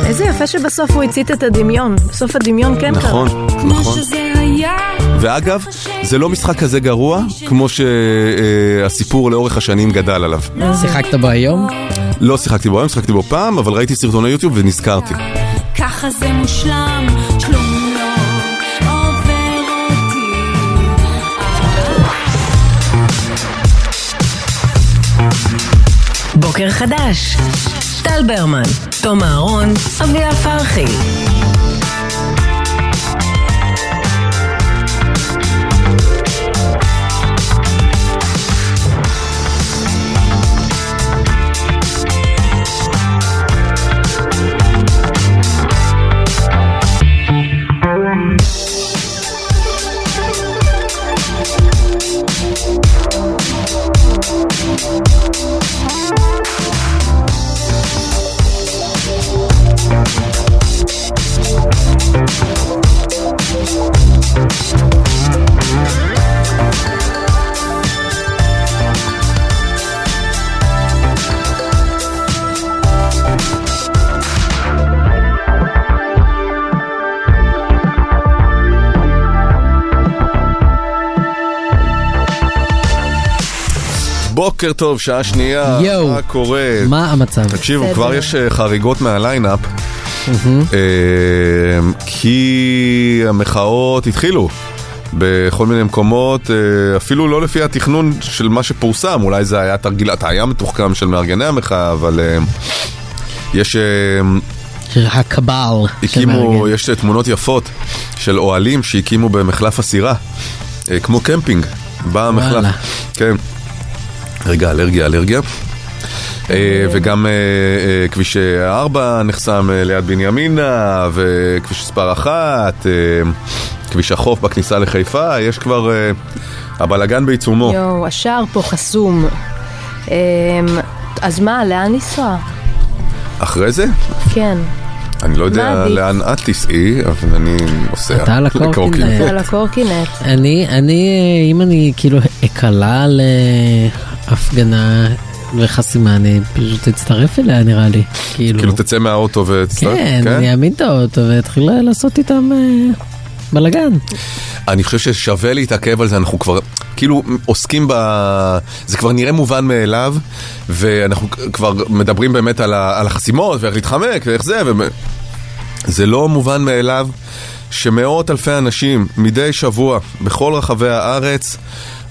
Speaker 5: איזה יפה שבסוף הוא הצית את הדמיון. בסוף הדמיון כן קרה.
Speaker 3: נכון, נכון. ואגב, זה לא משחק כזה גרוע, כמו שהסיפור לאורך השנים גדל עליו.
Speaker 4: שיחקת בו היום?
Speaker 3: לא שיחקתי בו היום, שיחקתי בו פעם, אבל ראיתי סרטוני יוטיוב ונזכרתי.
Speaker 9: ככה זה מושלם, לא אותי.
Speaker 2: בוקר חדש. טל ברמן, תום אהרון, אביה פרחי.
Speaker 3: בוקר טוב, שעה שנייה,
Speaker 4: יואו.
Speaker 3: מה קורה?
Speaker 4: מה המצב?
Speaker 3: תקשיבו,
Speaker 5: בסדר.
Speaker 3: כבר יש אה, חריגות מהליינאפ, אה, כי המחאות התחילו. בכל מיני מקומות, אה, אפילו לא לפי התכנון של מה שפורסם, אולי זה היה תרגיל הטעיה מתוחכם של מארגני המחאה, אבל יש,
Speaker 4: הקבל.
Speaker 3: הקימו. יש תמונות יפות של אוהלים שהקימו במחלף הסירה, כמו קמפינג, בא המחלף.
Speaker 4: וואלה.
Speaker 3: כן. רגע, אלרגיה, אלרגיה. אה, וגם אה, אה, כביש 4 נחסם ליד בנימינה, וכביש מספר 1, אה, כביש החוף בכניסה לחיפה, יש כבר... הבלגן בעיצומו.
Speaker 5: יואו, השער פה חסום. אמ, אז מה, לאן לנסוע?
Speaker 3: אחרי זה?
Speaker 5: כן.
Speaker 3: אני לא יודע? לאן את תיסעי, אבל אני נוסע.
Speaker 4: אתה על הקורקינט.
Speaker 3: לקורקינט.
Speaker 5: על הקורקינט.
Speaker 4: אני, אני, אם אני כאילו אקלע להפגנה וחסימה, אני פשוט אצטרף אליה נראה לי. כאילו,
Speaker 3: כאילו תצא מהאוטו ותצטרף?
Speaker 4: כן, אני אעמיד את האוטו ואתחיל לעשות איתם אה, בלאגן.
Speaker 3: אני חושב ששווה להתעכב על זה, אנחנו כבר כאילו עוסקים ב... זה כבר נראה מובן מאליו, ואנחנו כבר מדברים באמת על, ה... על החסימות ואיך להתחמק ואיך זה, ו... זה לא מובן מאליו שמאות אלפי אנשים מדי שבוע בכל רחבי הארץ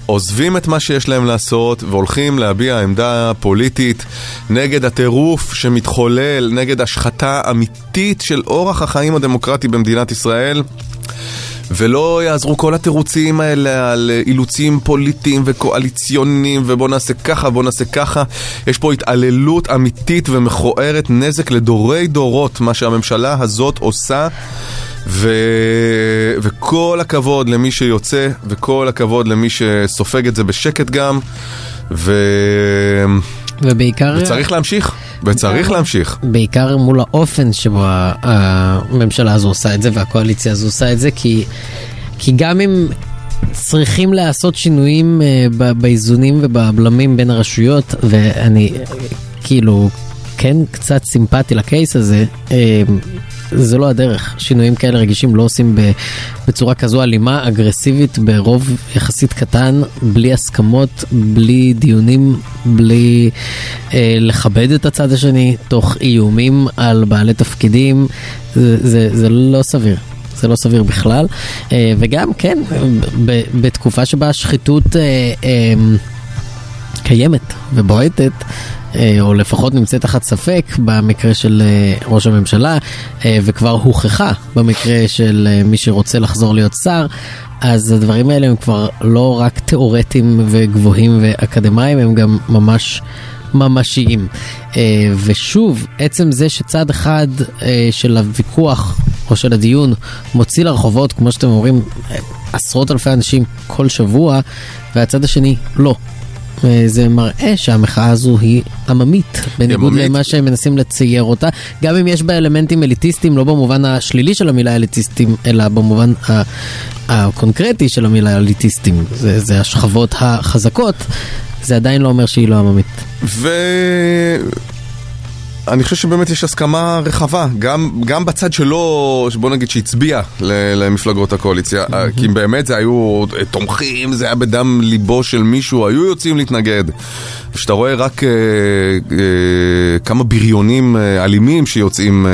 Speaker 3: עוזבים את מה שיש להם לעשות והולכים להביע עמדה פוליטית נגד הטירוף שמתחולל, נגד השחתה אמיתית של אורח החיים הדמוקרטי במדינת ישראל. ולא יעזרו כל התירוצים האלה על אילוצים פוליטיים וקואליציוניים ובוא נעשה ככה, בוא נעשה ככה. יש פה התעללות אמיתית ומכוערת, נזק לדורי דורות, מה שהממשלה הזאת עושה. ו... וכל הכבוד למי שיוצא, וכל הכבוד למי שסופג את זה בשקט גם. ו...
Speaker 4: ובעיקר...
Speaker 3: וצריך להמשיך, וצריך להמשיך.
Speaker 4: בעיקר מול האופן שבו הממשלה הזו עושה את זה והקואליציה הזו עושה את זה, כי, כי גם אם צריכים לעשות שינויים אה, באיזונים ובבלמים בין הרשויות, ואני כאילו כן קצת סימפטי לקייס הזה, אה, זה לא הדרך, שינויים כאלה רגישים לא עושים ב- בצורה כזו אלימה, אגרסיבית, ברוב יחסית קטן, בלי הסכמות, בלי דיונים, בלי אה, לכבד את הצד השני, תוך איומים על בעלי תפקידים, זה, זה, זה לא סביר. זה לא סביר בכלל. אה, וגם, כן, ב- בתקופה שבה השחיתות אה, אה, קיימת ובועטת, אה, או לפחות נמצאת תחת ספק במקרה של אה, ראש הממשלה, אה, וכבר הוכחה במקרה של מי שרוצה לחזור להיות שר, אז הדברים האלה הם כבר לא רק תיאורטיים וגבוהים ואקדמיים, הם גם ממש ממשיים. ושוב, עצם זה שצד אחד של הוויכוח או של הדיון מוציא לרחובות, כמו שאתם אומרים, עשרות אלפי אנשים כל שבוע, והצד השני לא. זה מראה שהמחאה הזו היא עממית, בניגוד
Speaker 3: עממית.
Speaker 4: למה שהם מנסים לצייר אותה, גם אם יש בה אלמנטים אליטיסטיים, לא במובן השלילי של המילה אליטיסטים, אלא במובן ה- הקונקרטי של המילה אליטיסטים, זה, זה השכבות החזקות, זה עדיין לא אומר שהיא לא עממית.
Speaker 3: ואני חושב שבאמת יש הסכמה רחבה, גם, גם בצד שלו, בוא נגיד שהצביע למפלגות הקואליציה, כי אם באמת זה היו תומכים, זה היה בדם ליבו של מישהו, היו יוצאים להתנגד. כשאתה רואה רק אה, אה, כמה בריונים אה, אלימים שיוצאים אה,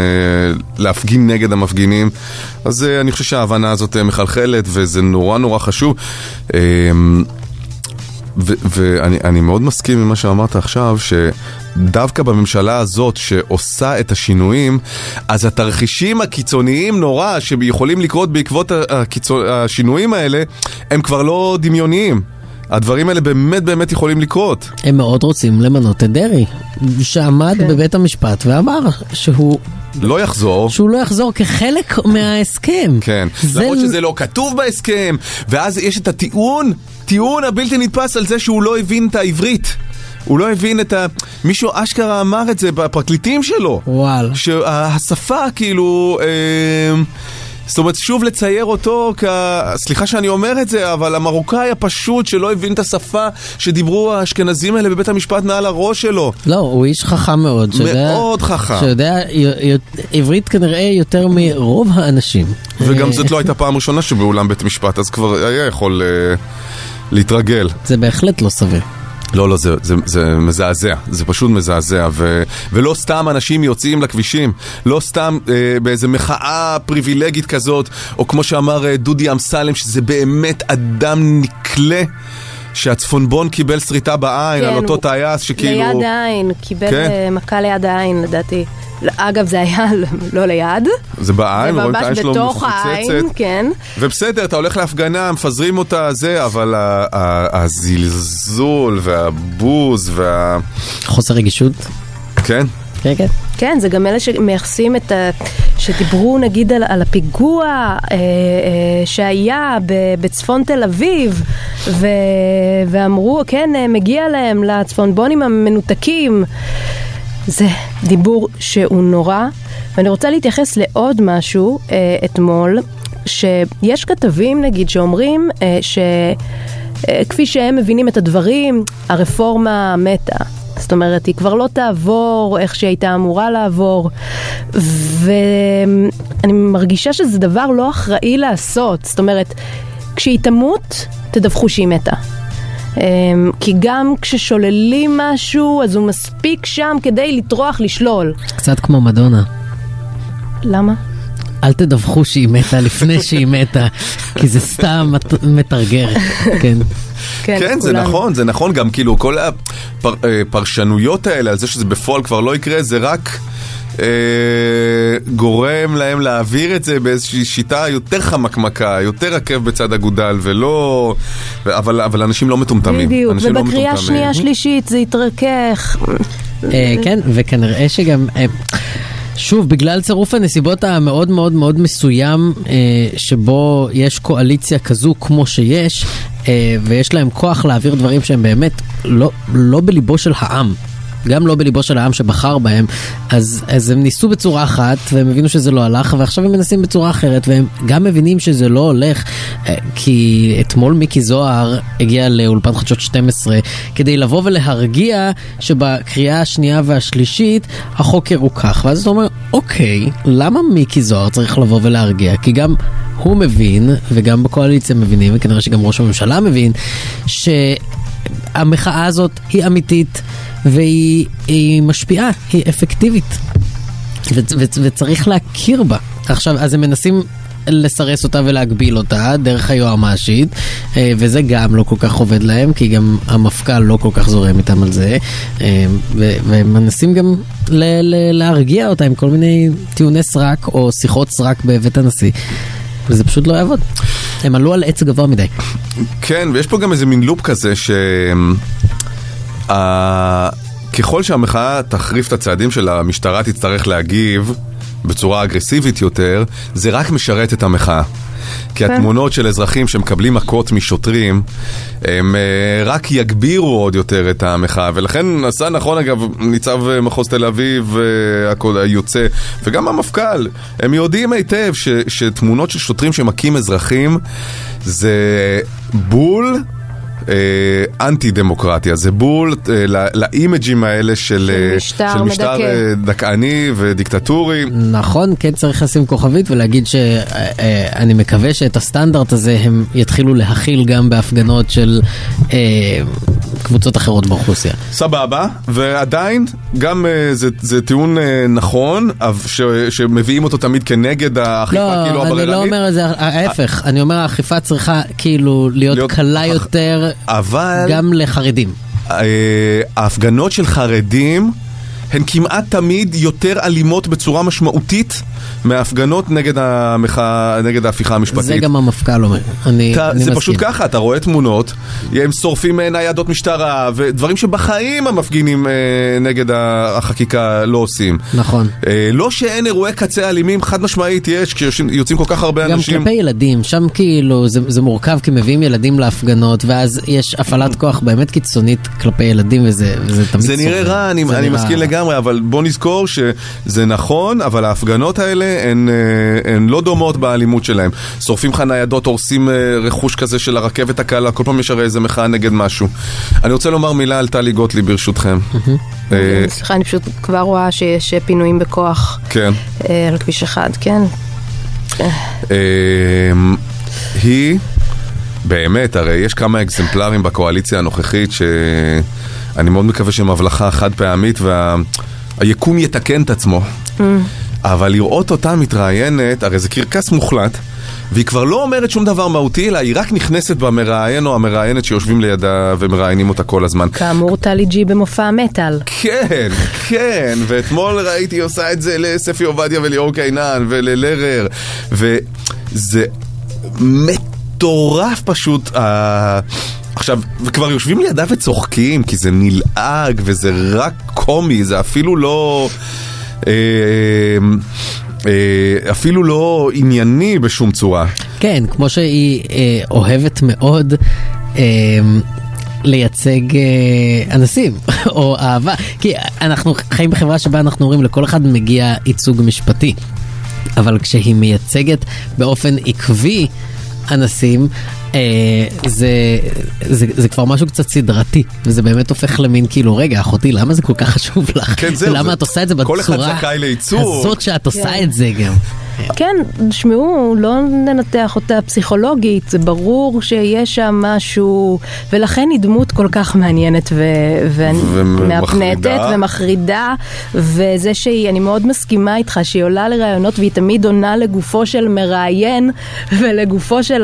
Speaker 3: להפגין נגד המפגינים, אז אה, אני חושב שההבנה הזאת אה, מחלחלת וזה נורא נורא חשוב. אה, ואני אני מאוד מסכים עם מה שאמרת עכשיו, שדווקא בממשלה הזאת שעושה את השינויים, אז התרחישים הקיצוניים נורא שיכולים לקרות בעקבות הקיצו- השינויים האלה, הם כבר לא דמיוניים. הדברים האלה באמת באמת יכולים לקרות.
Speaker 4: הם מאוד רוצים למנות את דרעי, שעמד
Speaker 5: כן.
Speaker 4: בבית המשפט ואמר שהוא,
Speaker 3: לא יחזור.
Speaker 4: שהוא לא יחזור כחלק מההסכם.
Speaker 3: כן,
Speaker 4: זה
Speaker 3: למרות שזה לא כתוב בהסכם, ואז יש את הטיעון, טיעון הבלתי נתפס על זה שהוא לא הבין את העברית. הוא לא הבין את ה... מישהו אשכרה אמר את זה בפרקליטים שלו.
Speaker 4: וואלה.
Speaker 3: שהשפה כאילו... אה, זאת אומרת, שוב לצייר אותו כ... סליחה שאני אומר את זה, אבל המרוקאי הפשוט שלא הבין את השפה שדיברו האשכנזים האלה בבית המשפט מעל הראש שלו.
Speaker 4: לא, הוא איש חכם מאוד. שיודע-
Speaker 3: מאוד חכם.
Speaker 4: שיודע עברית כנראה יותר מרוב האנשים.
Speaker 3: וגם
Speaker 4: אה,
Speaker 3: זאת לא הייתה פעם ראשונה שבאולם בית משפט, אז כבר היה יכול אה, להתרגל.
Speaker 4: זה בהחלט לא סביר.
Speaker 3: לא, לא, זה, זה, זה מזעזע, זה פשוט מזעזע, ו, ולא סתם אנשים יוצאים לכבישים, לא סתם אה, באיזה מחאה פריבילגית כזאת, או כמו שאמר אה, דודי אמסלם, שזה באמת אדם נקלה. שהצפונבון קיבל שריטה בעין
Speaker 5: כן,
Speaker 3: על אותו טייס שכאילו...
Speaker 5: ליד העין, קיבל
Speaker 3: כן.
Speaker 5: מכה ליד העין לדעתי. אגב, זה היה לא ליד,
Speaker 3: זה בעין, רואים את העין שלו
Speaker 5: העין,
Speaker 3: מפוצצת.
Speaker 5: כן.
Speaker 3: ובסדר, אתה הולך להפגנה, מפזרים אותה, זה, אבל הזלזול והבוז וה...
Speaker 4: חוסר רגישות.
Speaker 3: כן?
Speaker 4: כן, כן.
Speaker 5: כן, זה גם אלה שמייחסים את ה... שדיברו נגיד על, על הפיגוע אה, אה, שהיה ב, בצפון תל אביב ו, ואמרו, כן, אה, מגיע להם לצפונבונים המנותקים. זה דיבור שהוא נורא. ואני רוצה להתייחס לעוד משהו אה, אתמול, שיש כתבים נגיד שאומרים אה, שכפי שהם מבינים את הדברים, הרפורמה מתה. זאת אומרת, היא כבר לא תעבור איך שהיא הייתה אמורה לעבור, ואני מרגישה שזה דבר לא אחראי לעשות. זאת אומרת, כשהיא תמות, תדווחו שהיא מתה. אמ, כי גם כששוללים משהו, אז הוא מספיק שם כדי לטרוח לשלול.
Speaker 4: קצת כמו מדונה.
Speaker 5: למה?
Speaker 4: אל תדווחו שהיא מתה לפני שהיא מתה, כי זה סתם מת- מתרגרת, כן.
Speaker 3: כן, זה. נכון, זה נכון, גם כאילו כל הפרשנויות האלה על זה שזה בפועל כבר לא יקרה, זה רק אה, גורם להם להעביר את זה באיזושהי שיטה יותר חמקמקה, יותר עקב בצד אגודל, ולא... אבל, אבל אנשים לא מטומטמים.
Speaker 5: בדיוק,
Speaker 3: לא
Speaker 5: ובקריאה
Speaker 3: מטומטמים.
Speaker 5: שנייה שלישית זה יתרכך.
Speaker 4: אה, כן, וכנראה שגם... שוב, בגלל צירוף הנסיבות המאוד מאוד מאוד מסוים אה, שבו יש קואליציה כזו כמו שיש, אה, ויש להם כוח להעביר דברים שהם באמת לא, לא בליבו של העם. גם לא בליבו של העם שבחר בהם, אז, אז הם ניסו בצורה אחת והם הבינו שזה לא הלך ועכשיו הם מנסים בצורה אחרת והם גם מבינים שזה לא הולך אה, כי אתמול מיקי זוהר הגיע לאולפן חדשות 12 כדי לבוא ולהרגיע שבקריאה השנייה והשלישית החוק ירוכך. ואז אתה אומר אוקיי למה מיקי זוהר צריך לבוא ולהרגיע? כי גם הוא מבין וגם בקואליציה מבינים וכנראה שגם ראש הממשלה מבין שהמחאה הזאת היא אמיתית והיא היא משפיעה, היא אפקטיבית ו- ו- וצריך להכיר בה. עכשיו, אז הם מנסים לסרס אותה ולהגביל אותה דרך היועמ"שית, אה, וזה גם לא כל כך עובד להם, כי גם המפכ"ל לא כל כך זורם איתם על זה, אה, והם מנסים גם ל- ל- להרגיע אותה עם כל מיני טיעוני סרק או שיחות סרק בבית הנשיא, וזה פשוט לא יעבוד. הם עלו על עץ גבוה מדי.
Speaker 3: כן, ויש פה גם איזה מין לופ כזה ש... ככל שהמחאה תחריף את הצעדים שלה, המשטרה תצטרך להגיב בצורה אגרסיבית יותר, זה רק משרת את המחאה. כי התמונות של אזרחים שמקבלים מכות משוטרים, הם אה, רק יגבירו עוד יותר את המחאה, ולכן עשה נכון אגב ניצב מחוז תל אביב אה, היוצא, וגם המפכ"ל, הם יודעים היטב ש, שתמונות של שוטרים שמכים אזרחים זה בול אנטי דמוקרטיה, זה בול אה, לא- לאימג'ים האלה של אה,
Speaker 5: משטר
Speaker 3: של משטר
Speaker 5: מדכא.
Speaker 3: אה, דכאני ודיקטטורי.
Speaker 4: נכון, כן צריך לשים כוכבית ולהגיד שאני מקווה שאת הסטנדרט הזה הם יתחילו להכיל גם בהפגנות של אה, קבוצות אחרות באוכלוסייה.
Speaker 3: סבבה, ועדיין, גם אה, זה, זה טיעון אה, נכון, ש, שמביאים אותו תמיד כנגד האכיפה
Speaker 4: לא,
Speaker 3: כאילו
Speaker 4: אני
Speaker 3: הבררנית.
Speaker 4: לא אומר את זה, ההפך, אני אומר האכיפה צריכה כאילו להיות
Speaker 3: להיות
Speaker 4: קלה
Speaker 3: אח-
Speaker 4: יותר
Speaker 3: אבל
Speaker 4: גם לחרדים.
Speaker 3: אה, ההפגנות של חרדים הן כמעט תמיד יותר אלימות בצורה משמעותית מההפגנות נגד המחאה, נגד ההפיכה המשפטית.
Speaker 4: זה גם המפכ"ל אומר, אני
Speaker 3: אתה,
Speaker 4: אני
Speaker 3: זה
Speaker 4: מסכים.
Speaker 3: פשוט ככה, אתה רואה תמונות, הם שורפים אה, ניידות משטרה, ודברים שבחיים המפגינים אה, נגד החקיקה לא עושים.
Speaker 4: נכון.
Speaker 3: אה, לא שאין אירועי קצה אלימים, חד משמעית יש, כשיוצאים כל כך הרבה
Speaker 4: גם
Speaker 3: אנשים.
Speaker 4: כלפי ילדים, שם כאילו זה, זה מורכב כי מביאים ילדים להפגנות ואז יש הפעלת כוח באמת קיצונית כלפי ילדים וזה, וזה תמיד
Speaker 3: זה נראה
Speaker 4: סובל.
Speaker 3: רע, אני,
Speaker 4: זה
Speaker 3: אני מסכים לגמרי, אבל בוא נזכור שזה נכון, אבל ההפגנות האלה הן, אה, הן לא דומות באלימות שלהם. שורפים לך ניידות, הורסים אה, רכוש כזה של הרכבת הקלה, כל פעם יש הרי איזה מחאה נגד משהו. אני רוצה לומר מילה על טלי גוטליב ברשותכם. אה,
Speaker 5: סליחה, אני פשוט כבר רואה שיש פינויים בכוח
Speaker 3: כן.
Speaker 5: על כביש אחד, כן?
Speaker 3: היא, באמת, הרי יש כמה אקזמפלרים בקואליציה הנוכחית שאני מאוד מקווה שהם הבלחה חד פעמית והיקום יתקן את עצמו. אבל לראות אותה מתראיינת, הרי זה קרקס מוחלט, והיא כבר לא אומרת שום דבר מהותי, אלא היא רק נכנסת במראיין או המראיינת שיושבים לידה ומראיינים אותה כל הזמן.
Speaker 5: כאמור, טלי ג'י במופע מטאל.
Speaker 3: כן, כן, ואתמול ראיתי עושה את זה לספי עובדיה וליאור קינן וללרר, וזה מטורף פשוט. אה, עכשיו, וכבר יושבים לידה וצוחקים, כי זה נלעג וזה רק קומי, זה אפילו לא... אה, אה, אפילו לא ענייני בשום צורה.
Speaker 4: כן, כמו שהיא אה, אוהבת מאוד אה, לייצג אה, אנסים, או אהבה, כי אנחנו חיים בחברה שבה אנחנו אומרים לכל אחד מגיע ייצוג משפטי, אבל כשהיא מייצגת באופן עקבי אנסים, אה, זה, זה, זה כבר משהו קצת סדרתי, וזה באמת הופך למין כאילו, רגע, אחותי, למה זה כל כך חשוב לך?
Speaker 3: כן, זהו,
Speaker 4: למה
Speaker 3: זה-
Speaker 4: את עושה את זה בצורה. הזאת שאת עושה
Speaker 5: כן.
Speaker 4: את זה גם?
Speaker 5: כן, תשמעו, לא ננתח אותה פסיכולוגית, זה ברור שיש שם משהו, ולכן היא דמות כל כך מעניינת ו- ומהפנטת
Speaker 3: ומחרידה.
Speaker 5: ומחרידה, וזה שהיא, אני מאוד מסכימה איתך, שהיא עולה לראיונות והיא תמיד עונה לגופו של מראיין ולגופו של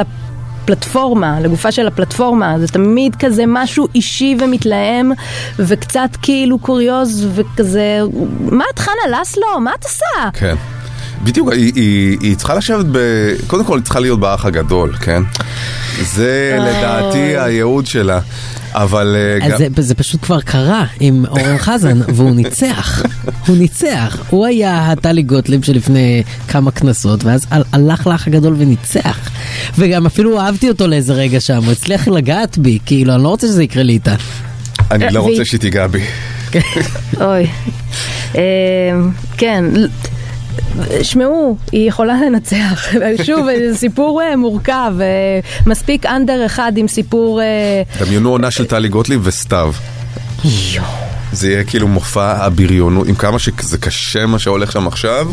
Speaker 5: הפלטפורמה, לגופה של הפלטפורמה, זה תמיד כזה משהו אישי ומתלהם, וקצת כאילו קוריוז, וכזה, מה את חנה לסלו? מה את עושה?
Speaker 3: כן. בדיוק, היא, היא, היא צריכה לשבת ב... קודם כל היא צריכה להיות באח הגדול, כן? זה לדעתי הייעוד שלה. אבל אה,
Speaker 4: אז
Speaker 3: גם...
Speaker 4: זה, זה פשוט כבר קרה עם אורן חזן, והוא ניצח. הוא ניצח. הוא היה הטלי גוטליב שלפני כמה כנסות, ואז הל- הלך לאח הגדול וניצח. וגם אפילו אהבתי אותו לאיזה רגע שם, הוא הצליח לגעת בי, כאילו, אני לא רוצה שזה יקרה לי איתה.
Speaker 3: אני לא
Speaker 5: והיא-
Speaker 3: רוצה שהיא תיגע בי.
Speaker 5: אוי. אמ, כן. שמעו, היא יכולה לנצח. שוב, זה סיפור אה, מורכב. אה, מספיק אנדר אחד עם סיפור... אה,
Speaker 3: דמיינו עונה של טלי גוטליב וסתיו. זה יהיה כאילו מופע הבריונות, עם כמה שזה קשה מה שהולך שם עכשיו,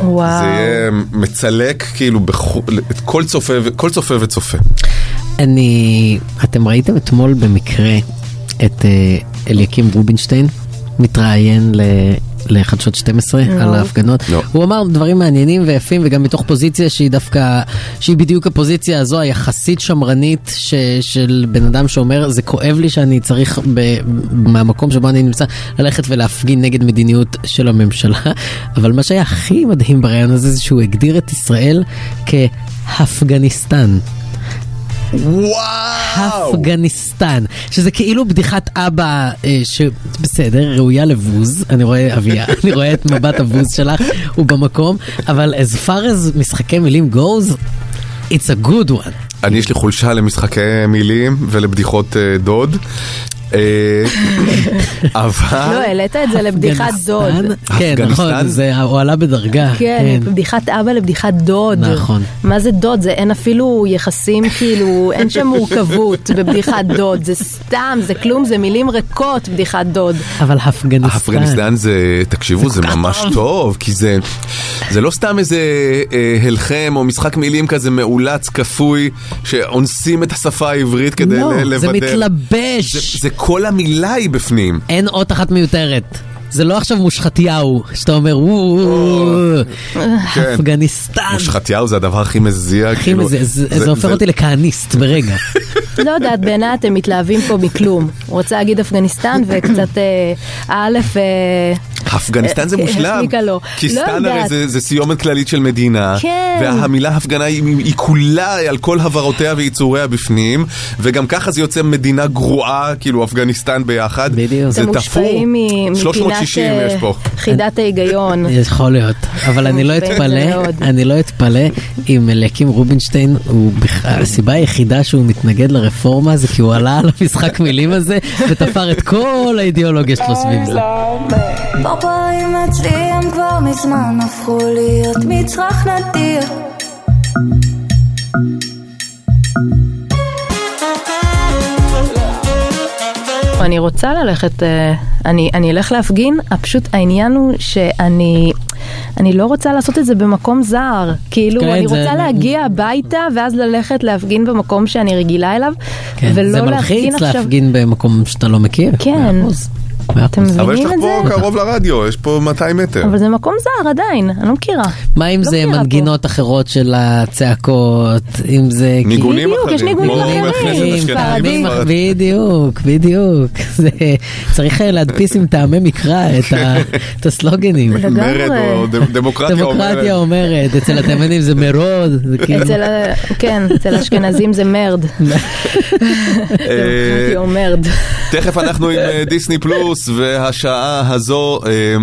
Speaker 5: וואו.
Speaker 3: זה יהיה מצלק כאילו בכו- את כל צופה ו- כל צופה וצופה.
Speaker 4: אני... אתם ראיתם אתמול במקרה את אליקים רובינשטיין מתראיין לחדשות 12
Speaker 5: לא.
Speaker 4: על ההפגנות.
Speaker 3: לא.
Speaker 4: הוא אמר דברים מעניינים ויפים וגם מתוך פוזיציה שהיא דווקא, שהיא בדיוק הפוזיציה הזו היחסית שמרנית ש, של בן אדם שאומר זה כואב לי שאני צריך ב, מהמקום שבו אני נמצא ללכת ולהפגין נגד מדיניות של הממשלה. אבל מה שהיה הכי מדהים ברעיון הזה זה שהוא הגדיר את ישראל כהפגניסטן.
Speaker 3: וואו!
Speaker 4: אפגניסטן, שזה כאילו בדיחת אבא אה, שבסדר, ראויה לבוז, אני רואה אביה, אני רואה את מבט הבוז שלך, הוא במקום, אבל as far as משחקי מילים goes, it's a good one.
Speaker 3: אני יש לי חולשה למשחקי מילים ולבדיחות אה, דוד. אה, אבל...
Speaker 5: לא, העלית את זה לבדיחת דוד.
Speaker 4: כן? נכון, זה הוא עלה בדרגה.
Speaker 5: כן, בדיחת אבא לבדיחת דוד.
Speaker 4: נכון.
Speaker 5: מה זה דוד? זה אין אפילו יחסים, כאילו, אין שם מורכבות בבדיחת דוד. זה סתם, זה כלום, זה מילים ריקות, בדיחת דוד.
Speaker 4: אבל אפגניסטן.
Speaker 3: אפגניסטן זה, תקשיבו, זה ממש טוב, כי זה, זה לא סתם איזה אה, הלחם או משחק מילים כזה מאולץ, כפוי, שאונסים את השפה העברית כדי
Speaker 4: לא,
Speaker 3: לבדל.
Speaker 4: זה מתלבש.
Speaker 3: כל המילה היא בפנים.
Speaker 4: אין אות אחת מיותרת. זה לא עכשיו מושחתיהו, שאתה אומר וואו,
Speaker 3: כן.
Speaker 4: אפגניסטן.
Speaker 3: מושחתיהו זה הדבר הכי מזיע.
Speaker 4: הכי
Speaker 3: כאילו,
Speaker 4: מזה, זה הופך אותי לכהניסט ברגע.
Speaker 5: לא יודעת, בעיניי אתם מתלהבים פה מכלום. הוא רוצה להגיד אפגניסטן וקצת אה, א', אה,
Speaker 3: אפגניסטן זה
Speaker 5: אה,
Speaker 3: מושלם,
Speaker 5: לו.
Speaker 3: כי
Speaker 5: לא
Speaker 3: סטן הרי. זה, סיומת כללית של מדינה,
Speaker 5: כן.
Speaker 3: והמילה הפגנה היא, כולה על כל הבהרותיה ויצוריה בפנים, וגם ככה זה יוצא מדינה גרועה, כאילו אפגניסטן ביחד. זה תפור.
Speaker 5: מושפעים מ- מפינת
Speaker 3: 360
Speaker 5: אה,
Speaker 3: יש פה.
Speaker 5: חידת ההיגיון.
Speaker 4: יכול להיות, אבל אני לא אתפלא. אני לא אתפלא אם אליקים רובינשטיין, הסיבה היחידה שהוא מתנגד לרפורמה זה כי הוא עלה על המשחק מילים הזה ותפר את כל האידיאולוגיה שלו סביב זה.
Speaker 9: פרפרים אצלי הם כבר מזמן הפכו להיות מצרך נדיר
Speaker 5: אני רוצה ללכת, אה, אני, אני אלך להפגין, פשוט העניין הוא שאני אני לא רוצה לעשות את זה במקום זר. כאילו,
Speaker 4: כן,
Speaker 5: אני
Speaker 4: זה-
Speaker 5: רוצה להגיע הביתה ואז ללכת להפגין במקום שאני רגילה אליו,
Speaker 4: כן,
Speaker 5: ולא
Speaker 4: זה
Speaker 5: להפגין
Speaker 4: מלחיץ
Speaker 5: עכשיו...
Speaker 4: להפגין במקום שאתה לא מכיר.
Speaker 5: כן.
Speaker 4: מאה אחוז, מאה
Speaker 5: אתם
Speaker 4: אחוז.
Speaker 3: אבל יש
Speaker 5: מבינים
Speaker 3: לך
Speaker 5: את זה?
Speaker 3: פה קרוב לרדיו, יש פה 200 מטר.
Speaker 5: אבל זה מקום זר עדיין, אני לא מכירה.
Speaker 4: מה אם
Speaker 5: לא
Speaker 4: זה. מנגינות אחרות של הצעקות, אם זה...
Speaker 3: ניגונים
Speaker 5: בדיוק, יש
Speaker 3: אחרים.
Speaker 5: ניגונים אחרים.
Speaker 3: אשכנזים.
Speaker 4: בדיוק, בדיוק. זה, צריך אה, להדפיס עם טעמי מקרא את, את הסלוגנים.
Speaker 5: לגמרי.
Speaker 3: מרד או דמוקרטיה
Speaker 4: דמוקרטיה
Speaker 3: אומרת.
Speaker 4: אומרת, אצל התימנים זה מרוד, זה כאילו...
Speaker 5: כן, אצל האשכנזים זה מרד. דמוקרטיה או מרד.
Speaker 3: תכף אנחנו עם אה, דיסני פלוס, והשעה הזו, אה,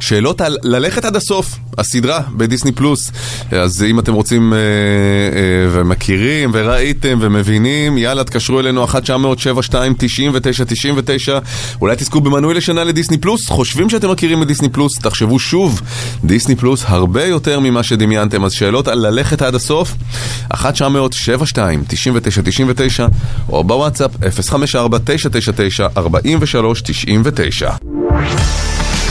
Speaker 3: שאלות על ללכת עד הסוף, הסדרה בדיסני פלוס. אז אם אתם רוצים אה, אה, ומכירים וראיתם ומבינים, יאללה, תקשרו אלינו 1 900 72 99 99 אולי תזכו במנוי לשנה לדיסני פלוס. חושבים שאתם מכירים את דיסני פלוס? תחשבו שוב, דיסני פלוס הרבה יותר ממה שדמיינתם. אז שאלות על ללכת עד הסוף, 1 900 72 99 99 או בוואטסאפ 054 999 43 99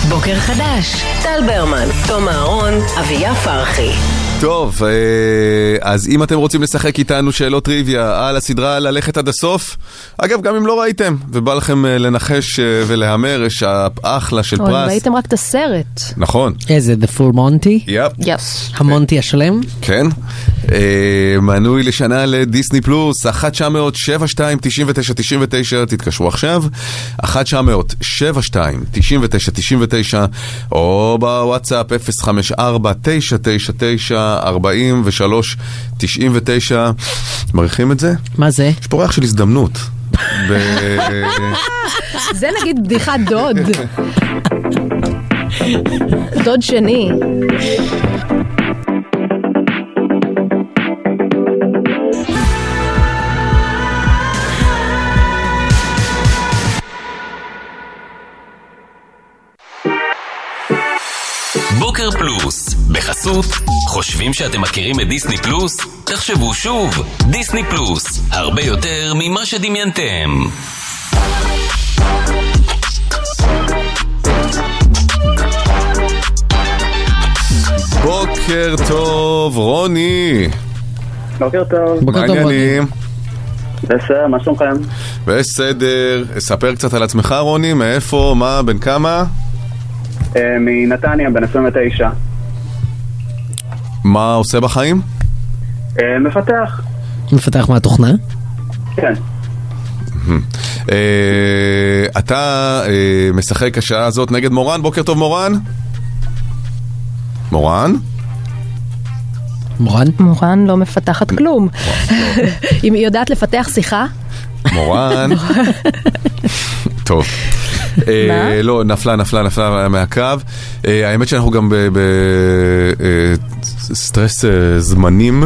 Speaker 2: בוקר חדש, טל ברמן, תום אהרון, אביה פרחי.
Speaker 3: טוב, אה, אז אם אתם רוצים לשחק איתנו שאלות טריוויה על הסדרה ללכת עד הסוף, אגב, גם אם לא ראיתם, ובא לכם אה, לנחש אה, ולהמר, יש אחלה של
Speaker 5: אבל
Speaker 3: פרס.
Speaker 5: ראיתם רק את הסרט.
Speaker 3: נכון.
Speaker 4: איזה, The Full Monty?
Speaker 3: יפ.
Speaker 5: יס.
Speaker 4: המונטי השלם?
Speaker 3: כן. מנוי לשנה לדיסני פלוס, 1 900 72 99 99 תתקשרו עכשיו, 1 900 72 99 99 או בוואטסאפ 054 999 43 99 מעריכים את זה?
Speaker 4: מה זה?
Speaker 3: יש פה ריח של הזדמנות.
Speaker 5: זה נגיד בדיחת דוד. דוד שני.
Speaker 6: בוקר פלוס, בחסות, חושבים שאתם מכירים את דיסני פלוס? תחשבו שוב, דיסני פלוס, הרבה יותר ממה שדמיינתם.
Speaker 3: בוקר טוב, רוני.
Speaker 10: בוקר טוב.
Speaker 4: בוקר
Speaker 3: מה
Speaker 4: טוב, רוני.
Speaker 3: העניינים?
Speaker 10: בסדר, מה שלומכם?
Speaker 3: בסדר, ספר קצת על עצמך רוני, מאיפה, מה, בן כמה?
Speaker 10: אה, מנתניה, בן 29.
Speaker 3: מה עושה בחיים?
Speaker 10: אה, מפתח.
Speaker 4: מפתח מהתוכנה?
Speaker 10: כן.
Speaker 3: אה, אתה משחק השעה הזאת נגד מורן, בוקר טוב מורן. מורן?
Speaker 4: מורן?
Speaker 5: מורן לא מפתחת כלום. אם היא יודעת לפתח שיחה,
Speaker 3: מורן. טוב. אה,
Speaker 5: מה?
Speaker 3: לא, נפלה, נפלה, נפלה מהקו. אה, האמת שאנחנו גם בסטרס אה, זמנים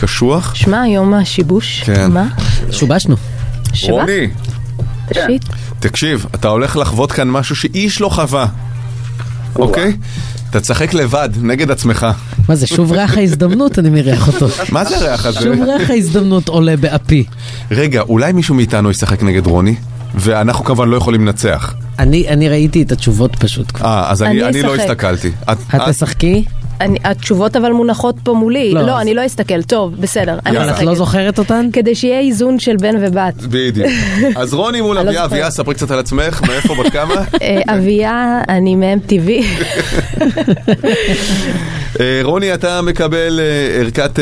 Speaker 3: קשוח.
Speaker 5: שמע, יום השיבוש.
Speaker 3: כן.
Speaker 5: מה?
Speaker 4: שובשנו.
Speaker 5: שבת?
Speaker 3: רוני,
Speaker 5: שיט.
Speaker 3: תקשיב, אתה הולך לחוות כאן משהו שאיש לא חווה, אוקיי? אתה תשחק לבד, נגד עצמך.
Speaker 4: מה זה, שוב ריח ההזדמנות אני מריח אותו.
Speaker 3: מה זה הריח הזה?
Speaker 4: שוב ריח ההזדמנות עולה באפי.
Speaker 3: רגע, אולי מישהו מאיתנו ישחק נגד רוני? ואנחנו כמובן לא יכולים לנצח.
Speaker 4: אני אני ראיתי את התשובות פשוט. כבר.
Speaker 3: אה, אז אני
Speaker 5: אני
Speaker 3: אני לא. הסתכלתי. את-
Speaker 4: את
Speaker 3: את-
Speaker 4: תשחקי?
Speaker 5: אני- התשובות אבל מונחות פה מולי.
Speaker 4: לא,
Speaker 5: לא,
Speaker 4: אז-
Speaker 5: אני לא אסתכל. טוב, בסדר. אני
Speaker 3: יאללה.
Speaker 4: את. לא זוכרת אותן?
Speaker 5: כדי שיהיה איזון של בן ובת.
Speaker 3: בדיוק. אז רוני מול
Speaker 5: לא
Speaker 3: אביה. אביה, ספרי קצת על עצמך, מאיפה, בת כמה?
Speaker 5: אה, אביה, אני מ-MTV.
Speaker 3: אה, רוני, אתה מקבל אה, ערכת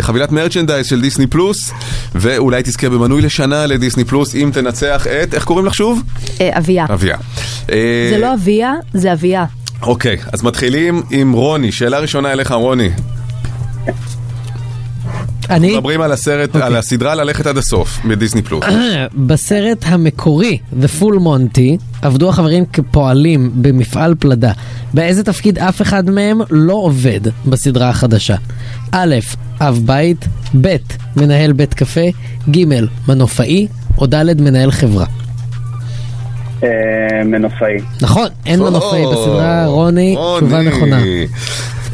Speaker 3: חבילת מרצ'נדייז של דיסני פלוס, ואולי תזכה במנוי לשנה לדיסני פלוס אם תנצח את, איך קוראים לך שוב?
Speaker 5: אביה.
Speaker 3: אביה.
Speaker 5: זה לא אביה, זה אביה.
Speaker 3: אוקיי, אז מתחילים עם רוני. שאלה ראשונה אליך, רוני.
Speaker 4: אני,
Speaker 3: מדברים על הסרט, על הסדרה ללכת עד הסוף בדיסני פלוס.
Speaker 4: בסרט המקורי, The Full Monty, עבדו החברים כפועלים במפעל פלדה. באיזה תפקיד אף אחד מהם לא עובד בסדרה החדשה? א', אב בית, ב', מנהל בית קפה, ג', מנופאי, או ד', מנהל חברה.
Speaker 10: אה, מנופאי.
Speaker 4: נכון, אין מנופאי בסדרה, רוני, תשובה. נכונה.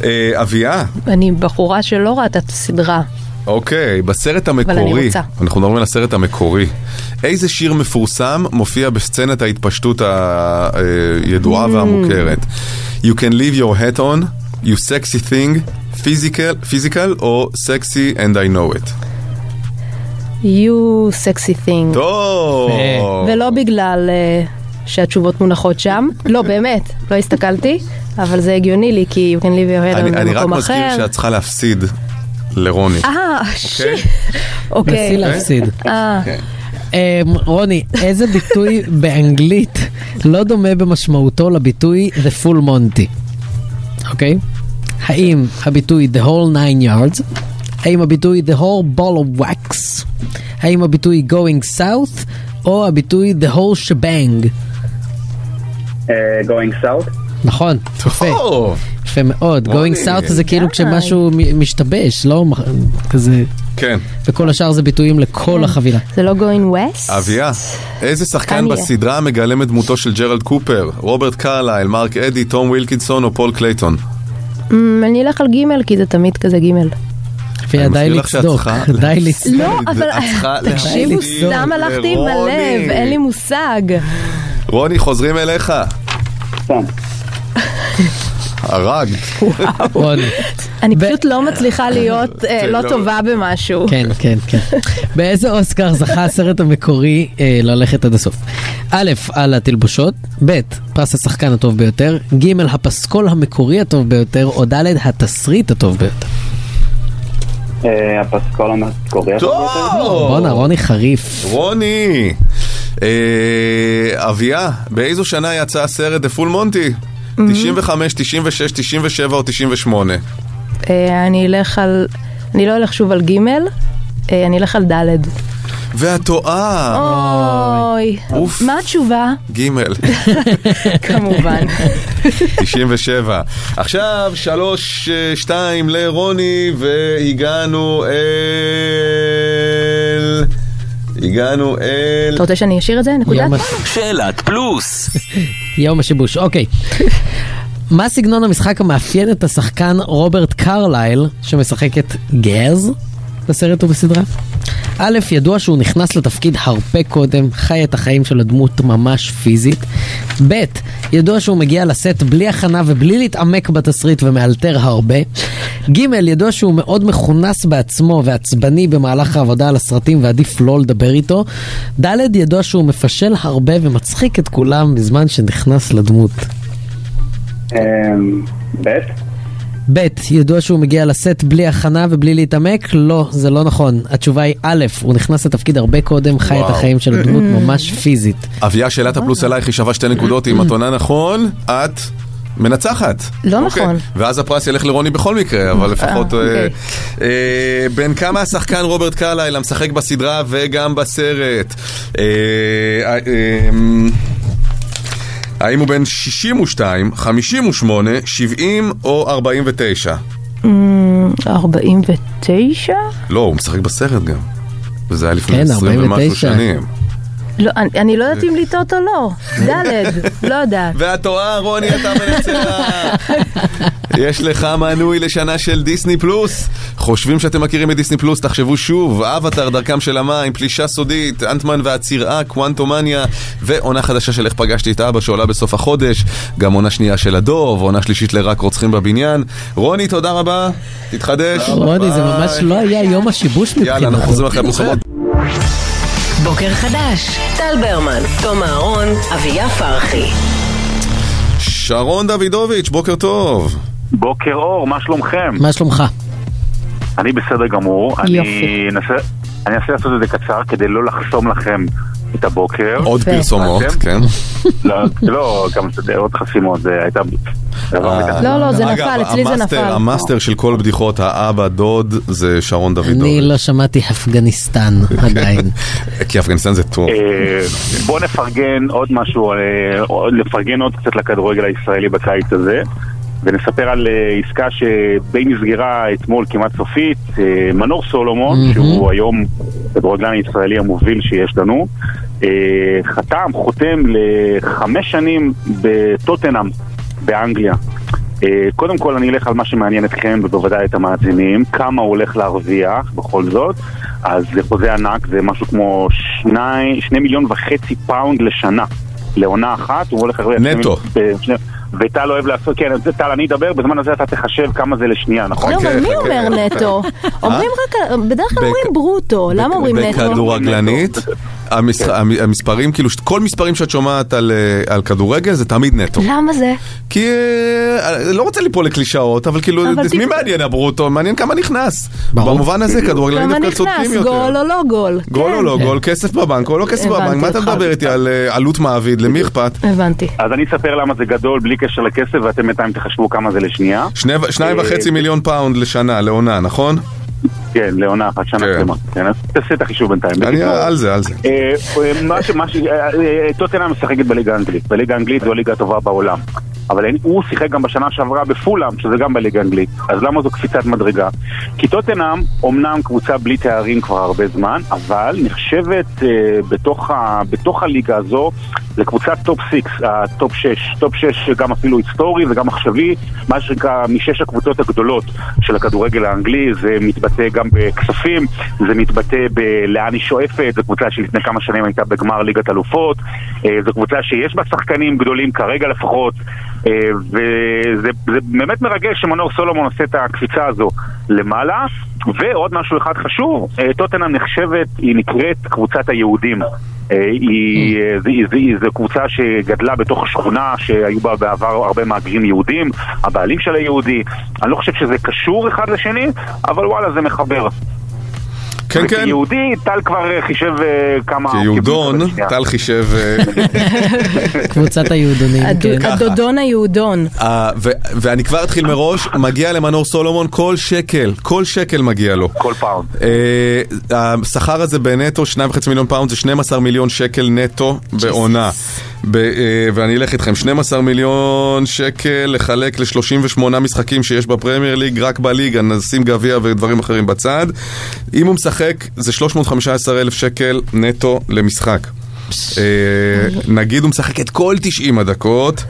Speaker 3: אה, אביה,
Speaker 5: אני בחורה שלא ראתה את הסדרה.
Speaker 3: אוקיי, בסרט המקורי. אנחנו מדברים על הסרט המקורי, איזה שיר מפורסם מופיע בסצנת ההתפשטות הידועה
Speaker 5: Mm.
Speaker 3: והמוכרת? You can leave your hat on, you sexy thing, physical, physical או sexy and I know it.
Speaker 5: You sexy thing.
Speaker 3: טוב.
Speaker 5: ולא בגלל אה, שהתשובות מונחות שם. לא, באמת, לא הסתכלתי, אבל זה הגיוני לי, כי you can leave your head
Speaker 3: אני
Speaker 5: on
Speaker 3: אני רק
Speaker 5: במקום
Speaker 3: מזכיר
Speaker 5: אחר.
Speaker 3: שאת צריכה להפסיד לרוני.
Speaker 5: אה, שיט.
Speaker 4: נסי
Speaker 5: אוקיי.
Speaker 4: להפסיד.
Speaker 5: אה,
Speaker 4: אמ, רוני, איזה ביטוי באנגלית לא דומה במשמעותו לביטוי The Full Monty? אוקיי? האם הביטוי The whole nine yards? האם הביטוי The whole ball of wax? האם הביטוי Going south? או הביטוי The whole shebang?
Speaker 10: אה, going south.
Speaker 4: נכון, יפה. יפה מאוד. Going south זה כאילו
Speaker 5: די.
Speaker 4: כשמשהו משתבש, לא? כזה,
Speaker 3: כן.
Speaker 4: וכל השאר זה ביטויים לכל החבילה.
Speaker 5: זה לא going west?
Speaker 3: אביה, איזה שחקן
Speaker 5: אני-
Speaker 3: בסדרה מגלם את דמותו של ג'רלד קופר? רוברט קרלייל, מרק אדי, תום ווילקינסון או פול קלייטון?
Speaker 5: אמ, אני אלך על ג' כי זה תמיד כזה ג'.
Speaker 4: יפיה, די
Speaker 3: מזכיר לך שאת
Speaker 4: לצדוק,
Speaker 3: צריכה
Speaker 4: די לצדוק.
Speaker 5: לא, אבל תקשיבו, סתם הלכתי עם. הלב, אין לי מושג.
Speaker 3: רוני, חוזרים אליך.
Speaker 10: סתם.
Speaker 3: הרגת.
Speaker 4: רוני.
Speaker 5: אני פשוט לא מצליחה להיות אה, לא
Speaker 3: לא.
Speaker 5: טובה במשהו.
Speaker 4: כן, כן, כן. באיזה אוסקר זכה הסרט המקורי אה, ללכת עד הסוף? א', על התלבושות, ב', פרס השחקן הטוב ביותר, ג', הפסקול המקורי הטוב ביותר, או ד', התסריט הטוב ביותר.
Speaker 10: אה, הפסקול המקורי.
Speaker 3: טוב!
Speaker 4: בואנה, רוני חריף.
Speaker 3: רוני! אה, אביה, באיזו שנה יצא הסרט The Full Monty? 95, 96, 97 או 98?
Speaker 5: אה, אני אלך על... אני לא אלך שוב על ג', אה, אני אלך על ד'.
Speaker 3: ואת טועה!
Speaker 5: אוי.
Speaker 3: אוף.
Speaker 5: מה התשובה?
Speaker 3: ג'
Speaker 5: כמובן.
Speaker 3: 97. עכשיו, 3, 2 לרוני, והגענו אל... הגענו אל...
Speaker 5: אתה רוצה שאני אשאיר את זה? נקודה?
Speaker 4: יום-
Speaker 6: שאלת פלוס.
Speaker 4: יום השיבוש, אוקיי. מה סגנון המשחק המאפיין את השחקן רוברט קרלייל, שמשחק את גז בסרט ובסדרה? א', ידוע שהוא נכנס לתפקיד הרבה קודם, חי את החיים של הדמות ממש פיזית. ב', ידוע שהוא מגיע לסט בלי הכנה ובלי להתעמק בתסריט ומאלתר הרבה. ג', ידוע שהוא מאוד מכונס בעצמו ועצבני במהלך העבודה על הסרטים ועדיף לא לדבר איתו. ד', ידוע שהוא מפשל הרבה ומצחיק את כולם בזמן שנכנס לדמות.
Speaker 10: אמ, ב',
Speaker 4: ב', ידוע שהוא מגיע לסט בלי הכנה ובלי להתעמק? לא, זה לא נכון. התשובה היא א', הוא נכנס לתפקיד הרבה קודם, חי את. החיים של הדמות ממש פיזית.
Speaker 3: אביה, שאלת הפלוס אלייך היא שווה שתי נקודות, אם את עונה נכון, את מנצחת.
Speaker 5: לא
Speaker 3: אוקיי.
Speaker 5: נכון.
Speaker 3: ואז הפרס ילך לרוני בכל מקרה, אבל לפחות...
Speaker 5: אה,
Speaker 3: אה,
Speaker 5: אוקיי.
Speaker 3: אה, בן כמה השחקן רוברט קרלייל המשחק בסדרה וגם בסרט? אה, אה, אה, האם הוא בן 62, 58, 70 או 49?
Speaker 5: אמ, 49?
Speaker 3: לא, הוא משחק בסרט גם. וזה היה לפני
Speaker 4: כן,
Speaker 3: 20 ומשהו
Speaker 4: 49.
Speaker 3: שנים.
Speaker 5: לא, אני- אני לא יודעת אם לטעות או לא. ד', לא יודעת.
Speaker 3: ואת טועה, רוני, אתה מנצח. יש לך מנוי לשנה של דיסני פלוס. חושבים שאתם מכירים את דיסני פלוס? תחשבו שוב, אבטאר, דרכם של המים, פלישה סודית, אנטמן והצירעה, קוונטומניה, ועונה חדשה של איך פגשתי את אבא שעולה בסוף החודש, גם עונה שנייה של הדוב, עונה שלישית לרק רוצחים בבניין. רוני, תודה רבה, תתחדש.
Speaker 4: רוני, זה. ממש לא היה יום השיבוש מבחינתו.
Speaker 3: יאללה, אנחנו חוזרים אחרי הפרסומות.
Speaker 2: בוקר חדש, טל ברמן, תום אהרון, אביה פרחי.
Speaker 3: שרון דוידוביץ', בוקר טוב.
Speaker 11: בוקר אור, מה שלומכם?
Speaker 4: מה שלומך?
Speaker 11: אני בסדר גמור.
Speaker 5: יופי.
Speaker 11: אני אנסה, אני אנסה לעשות את זה קצר כדי לא לחסום לכם את הבוקר.
Speaker 3: עוד
Speaker 5: יפה.
Speaker 3: פרסומות? כן.
Speaker 11: לא, לא, גם עוד חסימות, זה הייתה... מתחת.
Speaker 5: לא, לא, זה נפל, אצלי זה נפל.
Speaker 3: המאסטר של כל בדיחות האבא דוד זה שרון
Speaker 4: אני
Speaker 3: דוידוביץ'.
Speaker 4: לא שמעתי אפגניסטן עדיין.
Speaker 3: כי אפגניסטן זה טוב.
Speaker 11: אה, בואו נפרגן עוד משהו, אה, עוד- לפרגן עוד קצת לכדורגל הישראלי בקיץ הזה. ונספר על אה, עסקה שדי נסגרה אתמול כמעט סופית, אה, מנור סולומון,
Speaker 4: מהמם.
Speaker 11: שהוא היום כדורגלן הישראלי המוביל שיש לנו, אה, חתם, חותם לחמש שנים בטוטנאם באנגליה. קודם כל אני אלך על מה שמעניין אתכם ובוודאי את המאזינים, כמה הוא הולך להרוויח בכל זאת, אז זה חוזה ענק, זה משהו כמו שני, שני מיליון וחצי פאונד לשנה, לעונה אחת, הוא הולך להרוויח...
Speaker 3: נטו.
Speaker 11: שני- וטל אוהב לעשות, כן, טל אני אדבר, בזמן הזה אתה תחשב כמה זה לשנייה, נכון?
Speaker 5: לא, אבל
Speaker 3: חכה,
Speaker 5: מי
Speaker 3: חכה.
Speaker 5: אומר נטו? אומרים רק, בדרך כלל אומרים ברוטו, למה אומרים נטו?
Speaker 3: בכדורגלנית, המס- המ- המספרים, כאילו, כל מספרים שאת שומעת על, אה, על כדורגל זה תמיד נטו.
Speaker 5: למה זה?
Speaker 3: כי אה, לא רוצה ליפול לקלישאות, אבל כאילו,
Speaker 5: אבל
Speaker 3: מי
Speaker 5: טיפ-
Speaker 3: מעניין הברוטו? מעניין כמה נכנס.
Speaker 4: ברור.
Speaker 3: במובן הזה כדורגלנים
Speaker 5: כמה
Speaker 3: דווקא צודקים
Speaker 5: נכנס,
Speaker 3: יותר.
Speaker 5: גול או לא גול?
Speaker 3: גול או
Speaker 5: כן.
Speaker 3: לא גול, כסף בבנק או לא כסף
Speaker 5: הבנתי
Speaker 3: בבנק, מה אתה. מדבר איתי על אה, עלות מעביד, למי אכפת?
Speaker 5: הבנתי.
Speaker 11: אז אני אספר למה זה גדול בלי קשר לכסף ואתם בינתיים תחשבו כמה זה לשנייה.
Speaker 3: שני- שניים
Speaker 11: אה,
Speaker 3: וחצי מיליון פאונד לשנה, לעונה, נכון?
Speaker 11: כן, לעונה אחת, שנה
Speaker 3: כן.
Speaker 11: שלמה. כן, אז תעשה את החישוב בינתיים.
Speaker 3: אני על זה, על זה.
Speaker 11: אה. אה, אה, טוטנאם משחקת בליגה האנגלית. בליגה האנגלית זו הליגה הטובה בעולם. אבל אין- הוא שיחק גם בשנה שעברה בפולאם, שזה גם בליגה האנגלית. אז למה זו קפיצת מדרגה? כי טוטנאם אומנם קבוצה בלי תארים כבר הרבה זמן, אבל נחשבת אה, בתוך, ה... בתוך הליגה הזו לקבוצת top 6, ה top 6. top 6 גם אפילו היסטורי וגם עכשווי, מה שנקרא משש הקבוצות הגדולות של הכדורגל האנגלי, זה מתבטא גם בכספים, זה מתבטא בלאן היא שואפת, זו קבוצה שלפני כמה שנים הייתה בגמר ליגת אלופות, אה, זו קבוצה שיש בה שחקנים גדולים כרגע לפחות, וזה זה באמת מרגש שמנור סולומון עושה את הקפיצה הזו למעלה. ועוד משהו אחד חשוב, אה, טוטנאם נחשבת, היא נקראת קבוצת היהודים. אה, היא, אה, זה- זו קבוצה שגדלה בתוך שכונה שהיו בה בעבר הרבה מהגרים יהודים, הבעלים שלה יהודי. אני לא חושב שזה קשור אחד לשני, אבל וואלה זה מחבר.
Speaker 3: כן, כן.
Speaker 11: וכיהודי, טל כבר אה, חישב אה, כמה...
Speaker 3: כיהודון. טל חישב... אה,
Speaker 4: קבוצת היהודונים, כן.
Speaker 5: הדודון היהודון.
Speaker 3: ואני כבר אתחיל מראש, מגיע למנור סולומון כל שקל, כל שקל מגיע לו.
Speaker 11: כל פאונד.
Speaker 3: השכר הזה בנטו, 2.5 מיליון פאונד, זה 12 מיליון שקל נטו בעונה. ב- אה, ואני אלך איתכם, 12 מיליון שקל לחלק ל-38 משחקים שיש בפרמייר ליג, רק בליגה, נשים גביע ודברים אחרים בצד. אם הוא משחק, זה 315 אלף שקל נטו למשחק. אה, נגיד הוא משחק את כל 90 הדקות,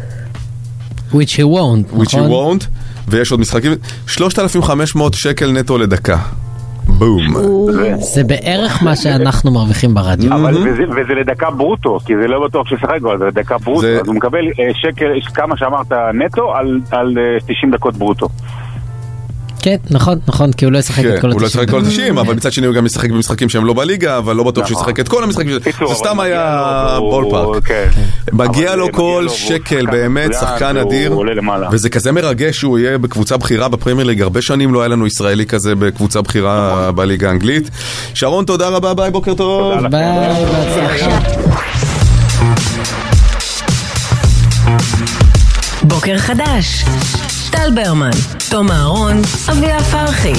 Speaker 4: Which he won't,
Speaker 3: which
Speaker 4: נכון?
Speaker 3: won't, ויש עוד משחקים, 3,500 שקל נטו לדקה. בום.
Speaker 4: זה בערך מה שאנחנו מרוויחים ברדיו.
Speaker 11: אבל וזה, לדקה ברוטו, כי זה לא בטוח שישחק גול, זה לדקה ברוטו, אז הוא מקבל אה, שקל, כמה שאמרת נטו, על, על אה, 90 דקות ברוטו.
Speaker 4: כן, נכון, נכון, כי הוא לא ישחק
Speaker 3: כן,
Speaker 4: את כל
Speaker 3: הוא לא ישחק את כל
Speaker 4: ה-90.
Speaker 3: ה-90, אבל מצד שני הוא גם ישחק במשחקים שהם לא בליגה, אבל לא בטוח שהוא
Speaker 11: נכון.
Speaker 3: ישחק את כל המשחקים, זה סתם
Speaker 11: מגיע
Speaker 3: היה ball park.
Speaker 11: כן.
Speaker 3: מגיע לו
Speaker 11: מגיע
Speaker 3: כל שקל, באמת, שחקן אדיר. וזה כזה מרגש שהוא יהיה בקבוצה בכירה בפרמייר ליג, הרבה שנים לא היה לנו ישראלי כזה בקבוצה בכירה בליגה האנגלית. שרון, תודה רבה, ביי, בוקר טוב.
Speaker 4: ביי, בהצלחה.
Speaker 2: בוקר חדש. טל ברמן, תום אהרון, אביה פרחי.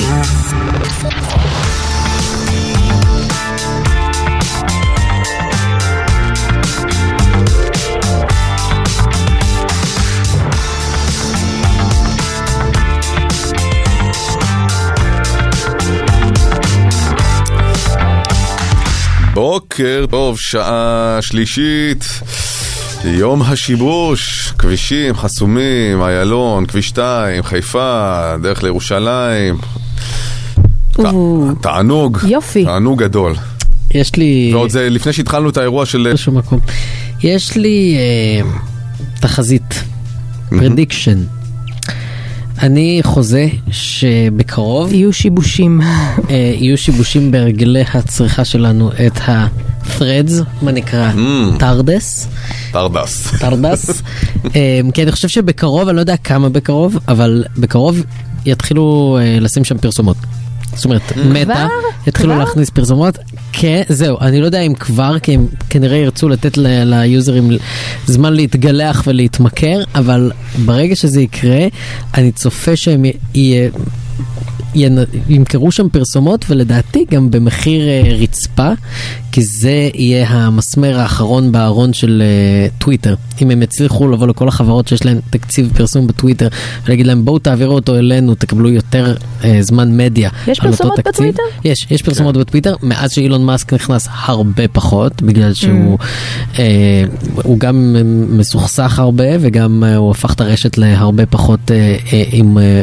Speaker 3: בוקר טוב, שעה שלישית, יום השיבוש, כבישים חסומים, איילון, כביש 2, חיפה, דרך לירושלים. ת- תענוג,
Speaker 5: יופי.
Speaker 3: תענוג גדול.
Speaker 4: יש לי...
Speaker 3: ועוד זה לפני שהתחלנו את האירוע של...
Speaker 4: בשום מקום. יש לי אה, תחזית, prediction. אני חוזה שבקרוב
Speaker 5: יהיו שיבושים.
Speaker 4: אה, יהיו שיבושים בהרגלי הצריכה שלנו את ה-threads, מה נקרא? Threads.
Speaker 3: Threads.
Speaker 4: Threads. אה, כי אני חושב שבקרוב, אני לא יודע כמה בקרוב, אבל בקרוב יתחילו אה, לשים שם פרסומות. זאת אומרת, מטא, יתחילו
Speaker 5: כבר?
Speaker 4: להכניס פרסומות. כן, זהו, אני לא יודע אם כבר, כי הם כנראה ירצו לתת ליוזרים זמן להתרגל ולהתמכר, אבל ברגע שזה יקרה, אני צופה שהם יהיה... ימכרו שם פרסומות ולדעתי גם במחיר אה, רצפה כי זה יהיה המסמר האחרון בארון של אה, טוויטר. אם הם יצליחו לבוא לכל החברות שיש להן תקציב פרסום בטוויטר ולהגיד להם בואו תעבירו אותו אלינו תקבלו יותר אה, זמן מדיה
Speaker 5: יש
Speaker 4: על אותו
Speaker 5: פרסומות
Speaker 4: תקציב."
Speaker 5: בטוויטר?
Speaker 4: יש, יש פרסומות בטוויטר. מאז שאילון מאסק נכנס הרבה פחות בגלל שהוא אה, הוא גם מסוכסך הרבה וגם הוא הפך את הרשת להרבה פחות עם אה,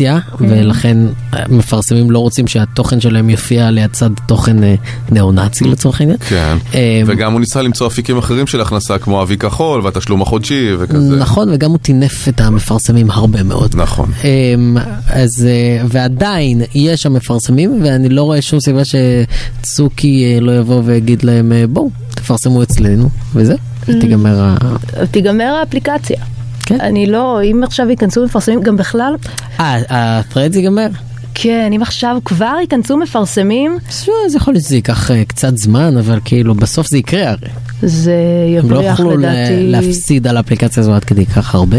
Speaker 4: מודרציה ולכן אה, מפרסמים לא רוצים שהתוכן שלהם יופיע ליד צד תוכן אה, ניאו-נאצי לצורך העניין.
Speaker 3: כן,
Speaker 4: אה,
Speaker 3: וגם הוא ניסה למצוא אפיקים אחרים של הכנסה כמו אבי כחול והתשלום החודשי וכזה.
Speaker 4: נכון, וגם הוא טינף את המפרסמים הרבה מאוד.
Speaker 3: נכון.
Speaker 4: אמ, אז, ועדיין יש שם מפרסמים, ואני לא רואה שום סיבה שצוקי לא יבוא ויגיד להם, בואו, תפרסמו אצלנו, וזהו, תיגמר ה...
Speaker 5: תיגמר האפליקציה.
Speaker 4: כן.
Speaker 5: אני לא, אם עכשיו ייכנסו מפרסמים, גם בכלל,
Speaker 4: אה, ה-threads ייגמר?
Speaker 5: כן, אם עכשיו כבר ייכנסו מפרסמים,
Speaker 4: אז יכול להיות שזה ייקח אה, קצת זמן, אבל כאילו בסוף זה יקרה הרי.
Speaker 5: זה
Speaker 4: הם לא
Speaker 5: יבריח
Speaker 4: יוכלו
Speaker 5: לדעתי.
Speaker 4: להפסיד על האפליקציה הזו עד כדי כך הרבה.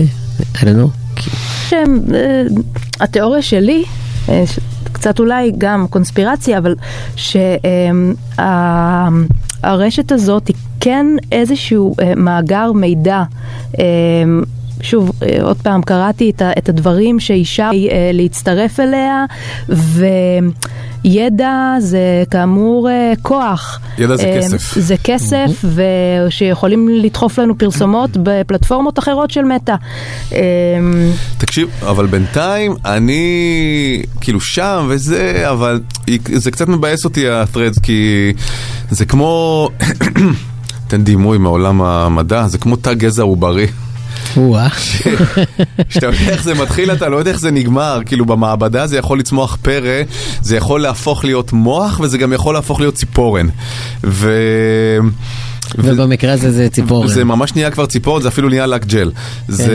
Speaker 4: כי-
Speaker 5: שהם, אה, התיאוריה שלי, אה, קצת אולי גם קונספירציה, אבל שהרשת הזאת היא כן איזשהו מאגר מידע. שוב, אה, עוד פעם, קראתי את, הדברים שאישה אה, להצטרף אליה, וידע זה כאמור אה, כוח.
Speaker 3: ידע זה כסף.
Speaker 5: זה כסף, ושיכולים לדחוף לנו פרסומות בפלטפורמות אחרות של מטא.
Speaker 3: תקשיב, אבל בינתיים אני כאילו שם וזה, אבל זה קצת מבאס אותי ה-threads כי זה כמו, תן דימוי מעולם המדע, זה כמו תא גזע עוברי.
Speaker 4: או-אה.
Speaker 3: שאתה יודע איך זה מתחיל, אתה לא יודע איך זה נגמר, כאילו במעבדה זה יכול לצמוח פרא, זה יכול להפוך להיות מוח וזה גם יכול להפוך להיות ציפורן. ו...
Speaker 4: ובמקרה הזה זה ציפורן.
Speaker 3: זה ממש נהיה כבר ציפורן, זה אפילו נהיה לק ג'ל. זה,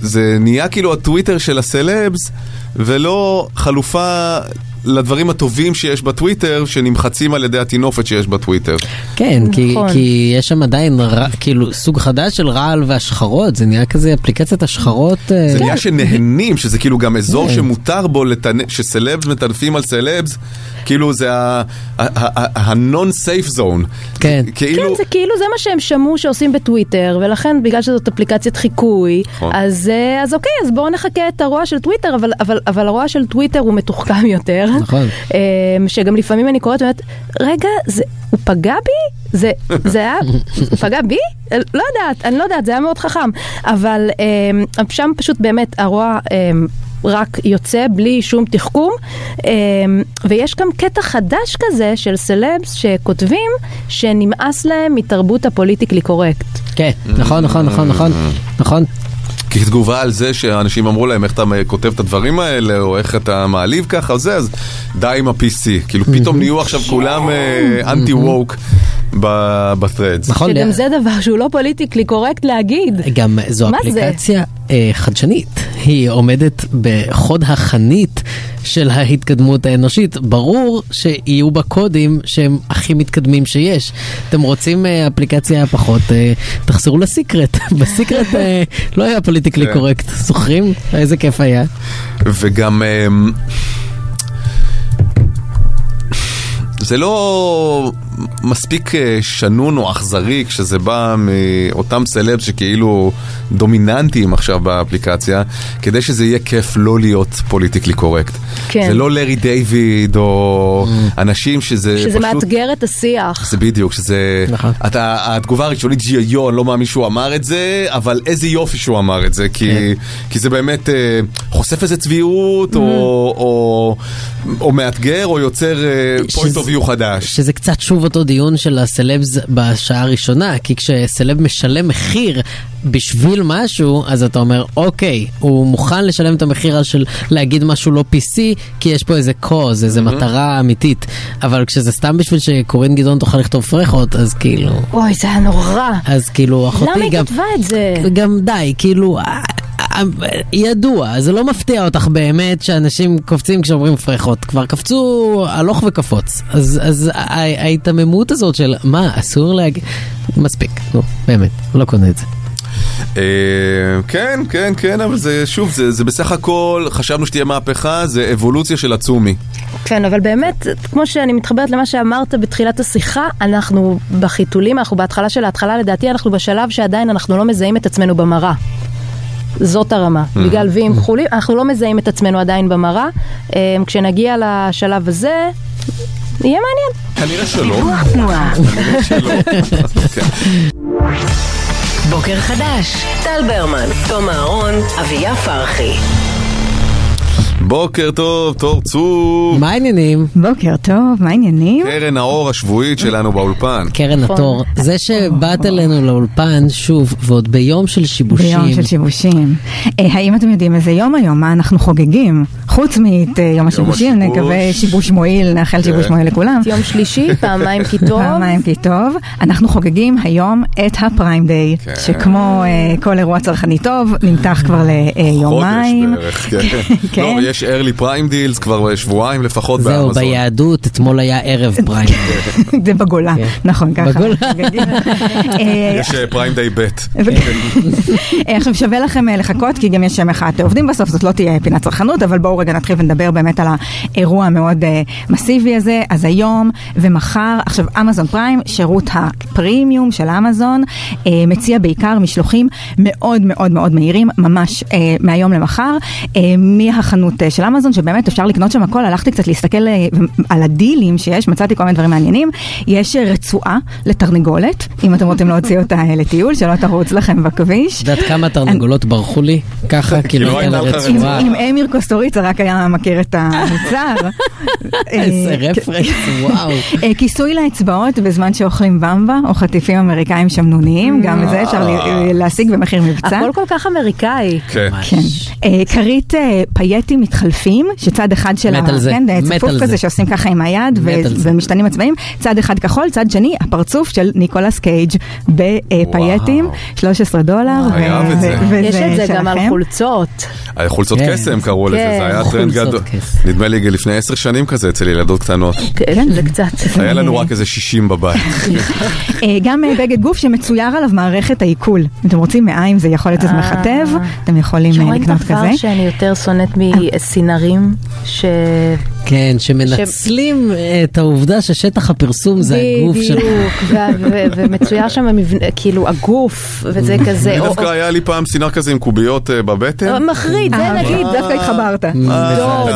Speaker 3: זה נהיה כאילו הטוויטר של הסלבס, ולא חלופה לדברים הטובים שיש בטוויטר, שנמחצים על ידי הטינופת שיש בטוויטר.
Speaker 4: כן, כי,
Speaker 5: נכון.
Speaker 4: כי יש שם עדיין רע, כאילו סוג חדש של רעל והשחרות, זה נהיה כזה אפליקציית השחרות. אה,
Speaker 3: זה נהיה שנהנים, שזה כאילו גם אזור
Speaker 4: כן.
Speaker 3: שמותר בו, לטנ- שסלבס מטנפים על סלבס, כאילו זה ה-non safe zone.
Speaker 4: כן.
Speaker 3: כאילו...
Speaker 5: כן, זה כאילו זה מה שהם שמעו שעושים בטוויטר, ולכן בגלל שזאת אפליקציית חיקוי,
Speaker 3: נכון.
Speaker 5: אז, אה, אז אוקיי, אז בואו נחכה את הרוע של טוויטר, אבל, אבל, אבל הרוע של טוויטר הוא מתוחכם יותר.
Speaker 4: נכון.
Speaker 5: אה, שגם לפעמים אני קוראת ואומרת, רגע, זה, הוא פגע בי? זה, זה היה, הוא פגע בי? לא יודעת, אני לא יודעת, זה היה מאוד חכם. אבל אה, שם פשוט באמת הרוע... אה, רק יוצא בלי שום תחכום, ויש גם קטע חדש כזה של סלבס שכותבים שנמאס להם מתרבות הפוליטיקלי קורקט.
Speaker 4: כן, נכון, נכון, נכון, נכון, נכון.
Speaker 3: כתגובה על זה שאנשים אמרו להם איך אתה כותב את הדברים האלה, או איך אתה מעליב ככה, או זה, אז די עם ה-PC. כאילו פתאום נהיו עכשיו כולם anti woke ב-threads.
Speaker 4: נכון,
Speaker 5: שגם זה דבר שהוא לא politically correct להגיד.
Speaker 4: גם זו
Speaker 5: מה זה?
Speaker 4: אפליקציה אה, חדשנית, היא עומדת בחוד החנית של ההתקדמות האנושית. ברור שיהיו בה קודים שהם הכי מתקדמים שיש. אתם רוצים אה, אפליקציה פחות, אה, תחזרו לסיקרט. בסיקרט אה, לא היה politically
Speaker 3: כן.
Speaker 4: correct, זוכרים? איזה כיף היה.
Speaker 3: וגם... אמ, זה לא מספיק אה, שנון או אכזרי כשזה בא מאותם סלב שכאילו דומיננטיים עכשיו באפליקציה, כדי שזה יהיה כיף לא להיות פוליטיקלי קורקט.
Speaker 5: כן.
Speaker 3: זה לא לארי דיוויד או אנשים שזה,
Speaker 5: שזה
Speaker 3: פשוט...
Speaker 5: מאתגר את השיח.
Speaker 3: זה בדיוק, שזה...
Speaker 4: נכון.
Speaker 3: אתה, התגובה הראשונית היא יו, אני לא מאמין שהוא אמר את זה, אבל איזה יופי שהוא אמר את זה, כי, כי זה באמת אה, חושף איזה צביעות, או, או, או מאתגר, או יוצר אה, point of view חדש.
Speaker 4: שזה קצת שוב אותו דיון של הסלבס בשעה הראשונה, כי כשסלב משלם מחיר בשביל משהו, אז אתה אומר, אוקיי, הוא מוכן לשלם את המחיר של להגיד משהו לא PC, כי יש פה איזה קוז, איזה מטרה אמיתית. אבל כשזה סתם בשביל שקורין גדעון תוכל לכתוב פרחות, אז כאילו...
Speaker 5: אוי, זה היה נורא.
Speaker 4: אז כאילו, אחותי
Speaker 5: למה היא
Speaker 4: גם...
Speaker 5: כתבה את זה?
Speaker 4: גם די, כאילו, ידוע, זה לא מפתיע אותך באמת שאנשים קופצים כשאומרים פרחות, כבר קפצו הלוך וקפוץ. אז, אז ההיתממות הזאת של מה, אסור להגיד, מספיק, נו, באמת, לא קונה את זה.
Speaker 3: אה, כן, כן, כן, אבל זה, שוב, זה, זה בסך הכל, חשבנו שתהיה מהפכה, זה אבולוציה של הצומי.
Speaker 5: כן, אבל באמת, כמו שאני מתחברת למה שאמרת בתחילת השיחה, אנחנו בחיתולים, אנחנו בהתחלה של ההתחלה, לדעתי אנחנו בשלב שעדיין אנחנו לא מזהים את עצמנו במראה. זאת הרמה. בגלל ויים כחולים, אנחנו לא מזהים את עצמנו עדיין במראה. אה, כשנגיע לשלב הזה, יהיה מעניין.
Speaker 3: כנראה שלא.
Speaker 2: דיווח תנועה.
Speaker 3: כנראה שלא. כן.
Speaker 2: בוקר חדש, טל ברמן, תום אהרון, אביה פרחי.
Speaker 3: בוקר טוב, תור צור.
Speaker 4: מה העניינים?
Speaker 12: בוקר טוב, מה העניינים?
Speaker 3: קרן האור השבועית שלנו באולפן.
Speaker 4: קרן
Speaker 5: נכון.
Speaker 4: התור, זה שבאת אלינו לאולפן שוב, ועוד ביום של שיבושים.
Speaker 12: ביום של שיבושים. אה, האם אתם יודעים איזה יום היום? מה אנחנו חוגגים? חוץ מיום השיבושים,
Speaker 3: השיבוש.
Speaker 12: נקווה שיבוש מועיל, נאחל שיבוש
Speaker 3: כן.
Speaker 12: מועיל לכולם.
Speaker 5: יום שלישי, פעמיים כי טוב.
Speaker 12: פעמיים כי טוב. אנחנו חוגגים היום את הפריים דיי,
Speaker 3: כן.
Speaker 12: שכמו אה, כל אירוע צרכני טוב, נמתח כבר ליומיים.
Speaker 3: חודש בערך, כן.
Speaker 12: כן.
Speaker 3: יש early prime deals כבר שבועיים לפחות
Speaker 4: זהו,
Speaker 3: באמזון.
Speaker 4: ביהדות, אתמול היה ערב פריים.
Speaker 12: זה בגולה, נכון ככה.
Speaker 4: בגולה.
Speaker 12: אה,
Speaker 3: יש פריים דיי ב'.
Speaker 12: אה, עכשיו שווה לכם אה, לחכות כי גם יש מחאת עובדים בסוף, זאת לא תהיה פינת צרכנות, אבל בואו רגע נתחיל ונדבר באמת על האירוע המאוד אה, מסיבי הזה. אז היום ומחר, עכשיו אמזון פריים, שירות הפרימיום של אמזון, אה, מציע בעיקר משלוחים מאוד מאוד מאוד מהירים, ממש אה, מהיום למחר, אה, מהחנות אה, של אמזון, שבאמת אפשר לקנות שם הכל, הלכתי קצת להסתכל אה, על הדילים שיש, מצאתי כל מיני דברים מעניינים. יש אה, רצועה לתרנגולת, אם אתם רוצים להוציא אותה לטיול, שלא תרוץ לכם בכביש.
Speaker 4: את יודעת כמה תרנגולות ברחו לי? ככה, כאילו,
Speaker 3: לא
Speaker 4: אין
Speaker 3: הייתה לך
Speaker 4: רצועה.
Speaker 12: אם אמיר קוסטוריצה רק היה מכיר את המוצר.
Speaker 4: איזה רפרנס, וואו.
Speaker 12: כיסוי לאצבעות בזמן שאוכלים במבה, או חטיפים אמריקאים שמנוניים, גם את זה אפשר להשיג במחיר מבצע.
Speaker 5: הכל כל כך אמריקאי.
Speaker 3: כן.
Speaker 12: כן. כרית פייטים מתחלפים, שצד אחד של
Speaker 4: מת על זה,
Speaker 12: כן,
Speaker 4: מת על
Speaker 12: כזה
Speaker 4: זה.
Speaker 12: שעושים ככה עם היד ו-. ומשתנים הצבעים, צד אחד כחול, צד שני הפרצוף של ניקולס קייג' בפייטים,
Speaker 3: וואו.
Speaker 12: 13 דולר. ו-. ו- וזה
Speaker 5: יש את זה גם על. חולצות.
Speaker 3: חולצות
Speaker 4: כן.
Speaker 3: קסם קראו לזה,
Speaker 5: כן.
Speaker 3: זה היה טרנד גדול. נדמה לי לפני עשר שנים כזה אצל ילדות קטנות.
Speaker 5: כן, זה קצת.
Speaker 3: היה לנו רק איזה 60 בבית.
Speaker 12: אה, גם אה, בגד גוף שמצויר עליו מערכת העיכול. אם אתם רוצים מעיים זה יכול להיות איזה מכתב, אתם יכולים אה, לקנות כזה.
Speaker 5: דבר שאני יותר שונאת מסינרים, ש...
Speaker 4: כן, שמנצלים את העובדה ששטח הפרסום זה הגוף שלך.
Speaker 5: בדיוק, ו- ו- ומצויר שם מבנה, כאילו הגוף, וזה כזה,
Speaker 3: אני דווקא היה לי פעם סינר כזה עם קוביות אה, בבטן.
Speaker 5: מחריד. נגיד, זה
Speaker 12: אה,
Speaker 5: נגיד.
Speaker 12: דווקא התחברת.
Speaker 5: דוד,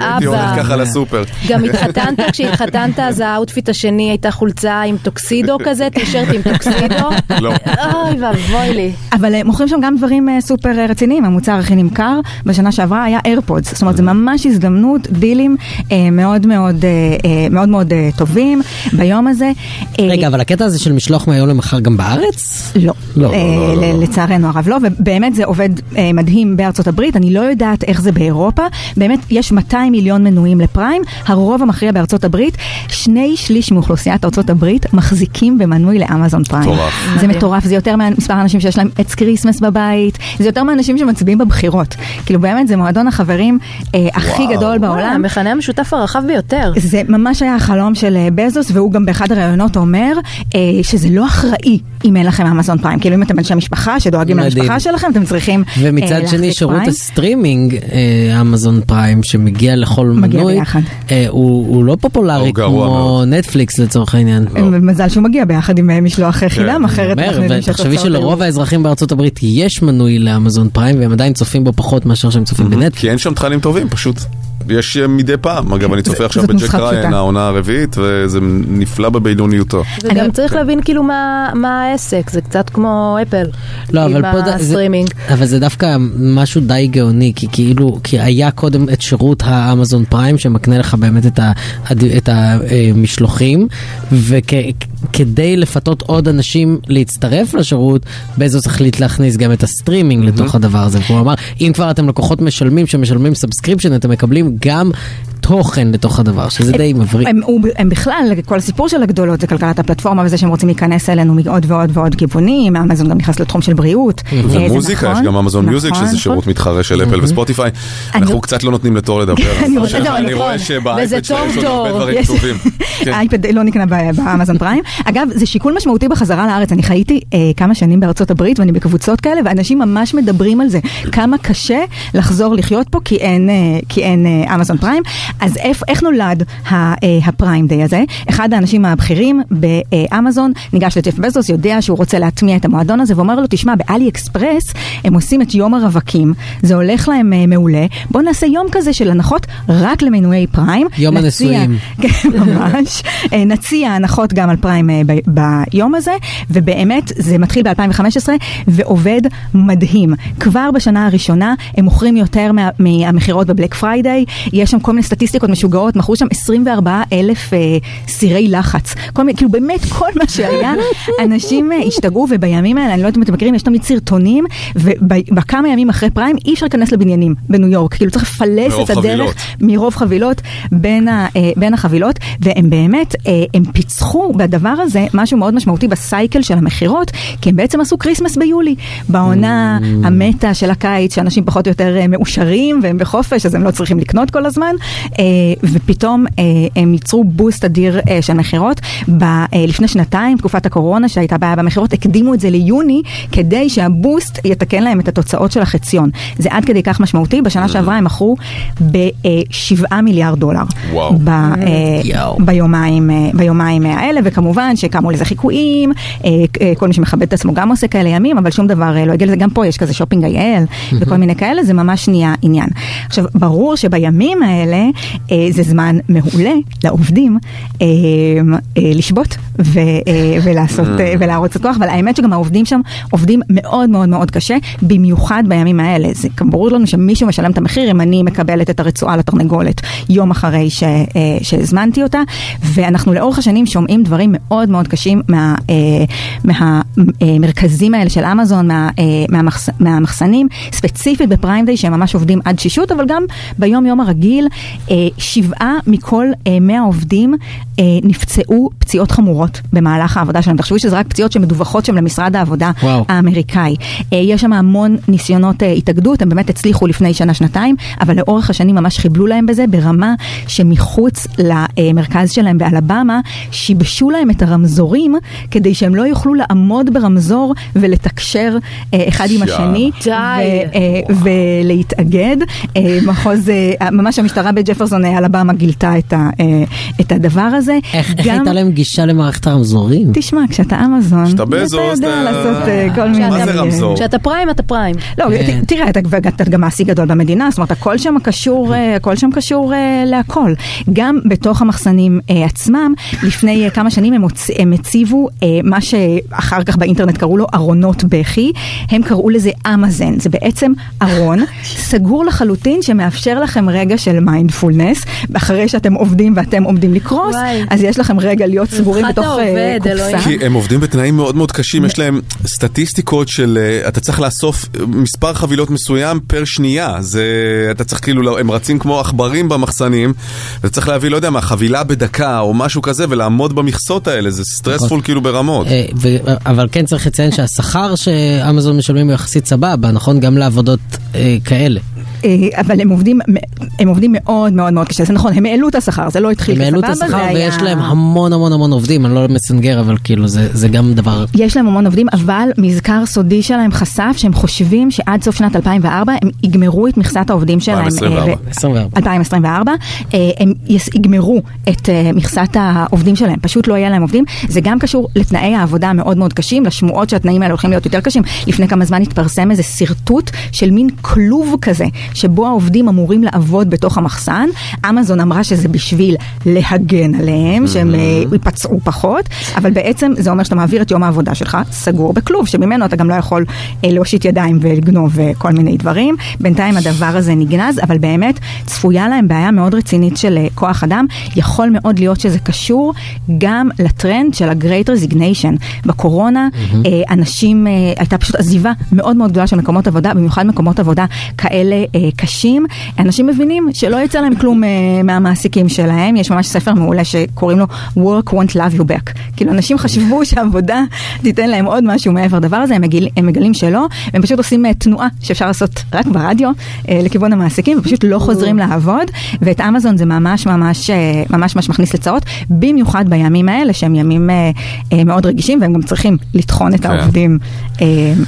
Speaker 3: הייתי הולך
Speaker 5: אבא.
Speaker 3: ככה לסופר.
Speaker 5: גם התחתנת, כשהתחתנת אז ה outfit השני הייתה חולצה עם טוקסידו כזה, טישרט עם טוקסידו.
Speaker 3: לא.
Speaker 5: אוי ואבוי לי.
Speaker 12: אבל אה, מוכרים שם גם דברים אה, סופר אה, רציניים, המוצר הכי נמכר בשנה שעברה היה איירפודס, זאת אומרת זה ממש הזדמנות, דילים אה, מאוד מאוד אה, אה, מאוד מאוד אה, טובים ביום הזה. אה,
Speaker 4: רגע, אבל הקטע הזה של משלוח מהיום למחר גם בארץ?
Speaker 12: לא,
Speaker 4: לא.
Speaker 12: אה, ל- לצערנו הרב לא, ובאמת זה עובד אה, מדהים בארצות הברית, אני לא יודעת איך זה באירופה, באמת יש 200 מיליון מנויים לפריים, הרוב המכריע בארצות הברית, שני שליש מאוכלוסיית ארצות הברית מחזיקים במנוי לאמזון פריים.
Speaker 3: מטורף.
Speaker 12: זה מטורף, זה יותר ממספר האנשים שיש להם עץ כריסמס בבית, זה יותר מהאנשים שמצביעים בבחירות. כאילו באמת זה מועדון החברים אה, הכי
Speaker 3: וואו.
Speaker 12: גדול
Speaker 5: וואלה,
Speaker 12: בעולם.
Speaker 5: המכנה המשותף הרחב ביותר.
Speaker 12: זה ממש היה החלום של אה, בזוס, והוא גם באחד הראיונות אומר אה, שזה לא אחראי אם אין לכם אמזון פריים. כאילו אם אתם אנשי משפחה שדואגים
Speaker 4: מדהים.
Speaker 12: למשפחה שלכם, אתם צריכים אה,
Speaker 4: ומצד שני
Speaker 12: להחזיק
Speaker 4: שירות
Speaker 12: פריים.
Speaker 4: הסטרימינג אה, אמזון פריים שמגיע לכל
Speaker 12: מגיע
Speaker 4: מנוי. אה, הוא הוא לא פופולרי
Speaker 3: הוא גרוע
Speaker 4: כמו
Speaker 3: מאוד.
Speaker 4: נטפליקס לצורך העניין.
Speaker 12: מזל שהוא מגיע ביחד עם אה, משלוח אה, חינם, אחרת אנחנו יודעים שהתוצאות היו-
Speaker 4: שלרוב האזרחים בארצות הברית יש מנוי לאמזון פריים והם עדיין צופים בו פחות מאשר שהם צופים בנטפליקס.
Speaker 3: כי אין שם תכנים טובים, פשוט. יש אה, מדי פעם, אגב אני צופה עכשיו בג'ק ריין. העונה הרביעית, וזה נפלא בבינוניותו.
Speaker 5: וגם צריך להבין כאילו מה מה העסק, זה קצת כמו אפל.
Speaker 4: לא, אבל
Speaker 5: עם הסטרימינג.
Speaker 4: אבל זה דווקא משהו די גאוני, כי כאילו, כי היה קודם את שירות האמזון פריים שמקנה לך באמת את, ה, את וכדי לפתות עוד אנשים להצטרף לשירות, בזוס החליט להכניס גם את הסטרימינג לתוך הדבר הזה. והוא אמר, אם כבר אתם לקוחות משלמים שמשלמים subscription, אתם מקבלים גם תוכן לתוך הדבר, שזה די מבריק.
Speaker 12: הם, הוא- הם בכלל, כל הסיפור של הגדולות זה כלכלת הפלטפורמה וזה שהם רוצים להיכנס אלינו מעוד ועוד ועוד כיוונים, אמזון גם נכנס לתחום של בריאות. אה,
Speaker 3: ומוזיקה, יש
Speaker 12: נכון,
Speaker 3: גם אמזון מיוזיק,
Speaker 12: נכון,
Speaker 3: שזה
Speaker 12: נכון.
Speaker 3: שירות מתחרה של אפל וספוטיפיי.
Speaker 12: אני-
Speaker 3: אנחנו קצת לא נותנים לתור לדבר.
Speaker 12: אני לא,
Speaker 3: אני
Speaker 12: נכון.
Speaker 3: רואה שבאייפד שלהם יש עוד הרבה. דברים
Speaker 12: יש-
Speaker 3: טובים. כן.
Speaker 12: האייפד לא נקנה באמזון פריים. אגב, זה שיקול משמעותי בחזרה לארץ. אני חייתי אה, כמה שנים בארצות הברית ואני בקבוצות כאלה, ואנשים ממש מדברים על זה. כמה קשה לחזור לחיות פה כי אין, אה, אה, אמזון פריים. אז איפ, איך נולד ה- אה, הפריים דיי הזה? אחד האנשים הבכירים באמזון ניגש לג'ף בזוס, יודע שהוא רוצה להטמיע את המועדון הזה, ואומר לו, תשמע, באלי אקספרס הם עושים את יום הרווקים, זה הולך להם אה, מעולה, בוא נעשה יום כזה של הנחות רק למנויי פריים.
Speaker 4: יום
Speaker 12: נציע-
Speaker 4: הנישואים.
Speaker 12: כן, ממש. אה, נציע הנחות גם על פריים אה, ב- ביום הזה, ובאמת זה מתחיל ב-2015 ועובד מדהים. כבר בשנה הראשונה הם מוכרים יותר מה- מהמכירות בבלק פריידיי, יש שם כל מיני סטטיסטיקות משוגעות, מכרו שם 24 אלף אה, סירי לחץ. כל מיני, כאילו באמת כל מה שהיה, אנשים אה, השתגעו ובימים האלה, אני לא יודעת אם אתם מכירים, יש תמיד סרטונים, ובכמה ימים אחרי פריים אי אפשר להיכנס לבניינים בניו יורק, כאילו צריך לפלס את הדרך.
Speaker 3: חבילות.
Speaker 12: מרוב חבילות בין, ה, אה, בין החבילות, והם באמת, אה, הם פיצחו בדבר הזה משהו מאוד משמעותי ב cycle של המכירות, כי הם בעצם עשו כריסמס ביולי. בעונה
Speaker 3: ממ.
Speaker 12: המתה של הקיץ, שאנשים פחות או יותר אה, מאושרים והם בחופש, אז הם לא צריכים לקנות כל הזמן, ופתאום אה, הם ייצרו boost אדיר אה, של מכירות. אה, לפני שנתיים, תקופת הקורונה שהייתה בעיה במכירות, הקדימו את זה ליוני, כדי שה boost יתקן להם את התוצאות של החציון. זה עד כדי כך משמעותי, בשנה שעברה הם מכרו ב-7 מיליארד דולר.
Speaker 3: וואו.
Speaker 12: אה,
Speaker 4: יואו.
Speaker 12: ביומיים, אה, ביומיים האלה, וכמובן שקמו לזה חיקויים, אה, אה, כל מי שמכבד את עצמו גם עושה כאלה ימים, אבל שום דבר אה, לא הגיע לזה, גם פה יש כזה שופינג אייל וכל מיני כאלה, זה ממש נהיה עניין. עכשיו, ברור שבימים האלה אה, זה זמן מעולה לעובדים אה, אה, לשבות ו, אה, ולעשות, אה, ולהרוץ את הכוח, אבל האמת שגם העובדים שם עובדים מאוד מאוד מאוד קשה, במיוחד בימים האלה. זה ברור לנו שמישהו משלם את המחיר אם אני מקבלת את הרצועה לתרנגולת יום אחרי ש, אה, שהזמנתי אותה, ואנחנו לאורך השנים שומעים דברים מאוד מאוד קשים מה, אה, מהמרכזים האלה של אמזון, מה, אה, מהמחס, מהמחסנים, ספציפית בפריים דיי שהם ממש עובדים עד שישות, אבל גם ביום יום הרגיל, אה, שבעה מכל אה, מאה עובדים אה, נפצעו פציעות חמורות במהלך העבודה שלהם. תחשבו שזה רק פציעות שמדווחות שם למשרד העבודה
Speaker 4: וואו.
Speaker 12: האמריקאי. אה, יש שם המון ניסיונות אה, התאגדות, הם באמת הצליחו לפני שנה-שנתיים, אבל לאורך השנים ממש חיבלו להם בזה ברמה שמחוץ למרכז שלהם באלבמה, שיבשו להם את הרמזורים כדי שהם לא יוכלו לעמוד ברמזור ולתקשר אה, אחד עם. השני
Speaker 5: די.
Speaker 12: ו- אה, ולהתאגד. אה, מחוז, אה, ממש המשטרה בג'ף ג'פרסון אלבמה גילתה את, ה, אה, את הדבר הזה.
Speaker 4: איך איך
Speaker 12: גם-
Speaker 4: הייתה להם גישה למערכת הרמזורים?
Speaker 12: תשמע, כשאתה אמזון,
Speaker 3: כשאתה
Speaker 12: אתה
Speaker 3: בזוס,
Speaker 12: יודע
Speaker 3: אתה-
Speaker 12: לעשות אה, כל מיני...
Speaker 3: מה זה רמזור?
Speaker 5: כשאתה פריים, אתה פריים.
Speaker 12: לא,
Speaker 4: כן.
Speaker 12: תראה, אתה גם מעסיק גדול במדינה, זאת אומרת, הכל שם קשור, אה, הכל שם קשור להכל. גם בתוך המחסנים אה, עצמם, לפני כמה שנים הם הוצ- הם הציבו אה, מה שאחר כך באינטרנט קראו לו ארונות בכי, הם קראו לזה אמזן, זה בעצם ארון סגור לחלוטין שמאפשר לכם רגע של מיינדפולנס, אחרי שאתם עובדים ואתם עומדים לקרוס,
Speaker 5: וואי.
Speaker 12: אז יש לכם רגע להיות סגורים
Speaker 5: רווחת
Speaker 12: בתוך אה,
Speaker 5: אלוהים.
Speaker 12: קופסה.
Speaker 3: כי הם עובדים בתנאים מאוד מאוד קשים, יש להם סטטיסטיקות של אה, אתה צריך לאסוף אה, מספר חבילות מסוים פר שנייה, זה אתה צריך כאילו, לא- הם רצים כמו עכברים במחסנים, וצריך להביא, לא יודע מה, חבילה בדקה או משהו כזה, ולעמוד במכסות האלה, זה סטרספול כאילו ברמות.
Speaker 4: ו- אבל כן צריך לציין שהשכר שאמזון משלמים הוא יחסית סבבה, נכון? גם לעבודות כאלה.
Speaker 12: אה, אבל הם עובדים, הם עובדים מאוד מאוד מאוד קשה, זה נכון, הם העלו את השכר, זה לא התחיל
Speaker 4: הם העלו את
Speaker 12: כסבבה,
Speaker 4: השכר ויש
Speaker 12: היה-
Speaker 4: להם המון המון המון עובדים, אני לא מסנגר, אבל כאילו זה זה גם דבר...
Speaker 12: יש להם המון עובדים, אבל מזכר סודי שלהם חשף שהם חושבים שעד סוף שנת 2004 הם יגמרו את מכסת העובדים שלהם.
Speaker 3: 2024.
Speaker 12: אה, ב-
Speaker 4: 24.
Speaker 12: 2024, אה, הם יגמרו את מכסת העובדים שלהם, פשוט לא יהיה להם עובדים. זה גם קשור לתנאי העבודה המאוד מאוד קשים, לשמועות שהתנאים האלה הולכים להיות יותר קשים. לפני כמה זמן התפרסם איזה שרטוט של מין כלוב כזה, שבו העובדים אמורים לעבוד בתוך המחסן. אמזון אמרה שזה בשביל להגן עליהם, שהם אה, ייפצעו פחות, אבל בעצם זה אומר שאתה מעביר את יום העבודה שלך סגור בכלוב, שממנו אתה גם לא יכול אה, להושיט ידיים ולגנוב אה, כל מיני דברים. בינתיים הדבר הזה נגנז, אבל באמת צפויה להם בעיה מאוד רצינית של כוח אדם. יכול מאוד להיות שזה קשור גם לטרנד של ה-Great Resignation. בקורונה אה, אנשים, הייתה פשוט עזיבה מאוד מאוד גדולה של מקומות עבודה, במיוחד מקומות עבודה כאלה קשים. אנשים מבינים שלא יצא להם כלום אה, מהמעסיקים שלהם. יש ממש ספר מעולה שקוראים לו Work won't love you back. כאילו אנשים חשבו שהעבודה תיתן להם עוד משהו מעבר לדבר הזה, הם, מגיל, הם מגלים שלא, והם פשוט עושים אה, תנועה שאפשר לעשות רק ברדיו אה, לכיוון המעסיקים, ופשוט לא חוזרים לעבוד, ואת אמזון זה ממש ממש אה, ממש ממש מכניס לצרות, במיוחד בימים האלה שהם ימים אה, אה, מאוד רגישים, והם גם צריכים לטחון את
Speaker 3: כן.
Speaker 12: העובדים אה,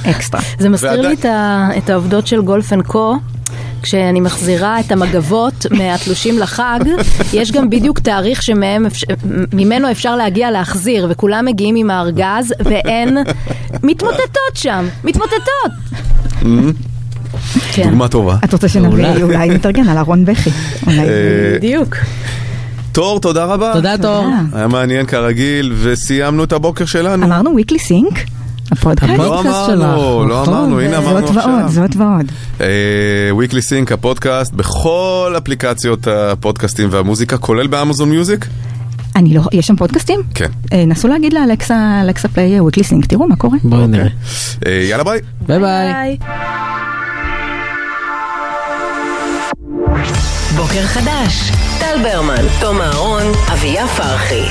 Speaker 12: אקסטרה.
Speaker 5: זה מזכיר לי את ה- את העובדות של גולף אנד קו. כשאני מחזירה את המגבות מהתלושים לחג, יש גם בדיוק תאריך שממנו אפשר להגיע להחזיר, וכולם מגיעים עם הארגז, והן מתמוטטות שם, מתמוטטות. כן,
Speaker 3: דוגמה טובה.
Speaker 12: את רוצה שנביא. אולי נתארגן על ארון בכי.
Speaker 3: אה,
Speaker 5: בדיוק.
Speaker 3: תור, תודה רבה.
Speaker 4: תודה תור.
Speaker 3: היה מעניין כרגיל, וסיימנו את הבוקר שלנו.
Speaker 12: אמרנו weekly sync? הפודקאסט?
Speaker 3: לא
Speaker 4: הפודקאסט
Speaker 3: אמרנו,
Speaker 4: שלך,
Speaker 3: לא
Speaker 4: נכון.
Speaker 3: אמרנו, הנה אמרנו
Speaker 12: זאת ועוד,
Speaker 3: עכשיו.
Speaker 12: זאת ועוד.
Speaker 3: Weekly Sync הפודקאסט בכל אפליקציות הפודקאסטים והמוזיקה, כולל באמזון מיוזיק?
Speaker 12: אני לא, יש שם פודקאסטים?
Speaker 3: כן.
Speaker 12: אה, נסו להגיד לאלכסה, אלכסה play Weekly Sync, תראו מה קורה.
Speaker 4: בואי נראה.
Speaker 3: אה, יאללה.
Speaker 4: ביי ביי.
Speaker 5: ביי.
Speaker 2: בוקר חדש, טל ברמן, תום אהרון, אביה פרחי.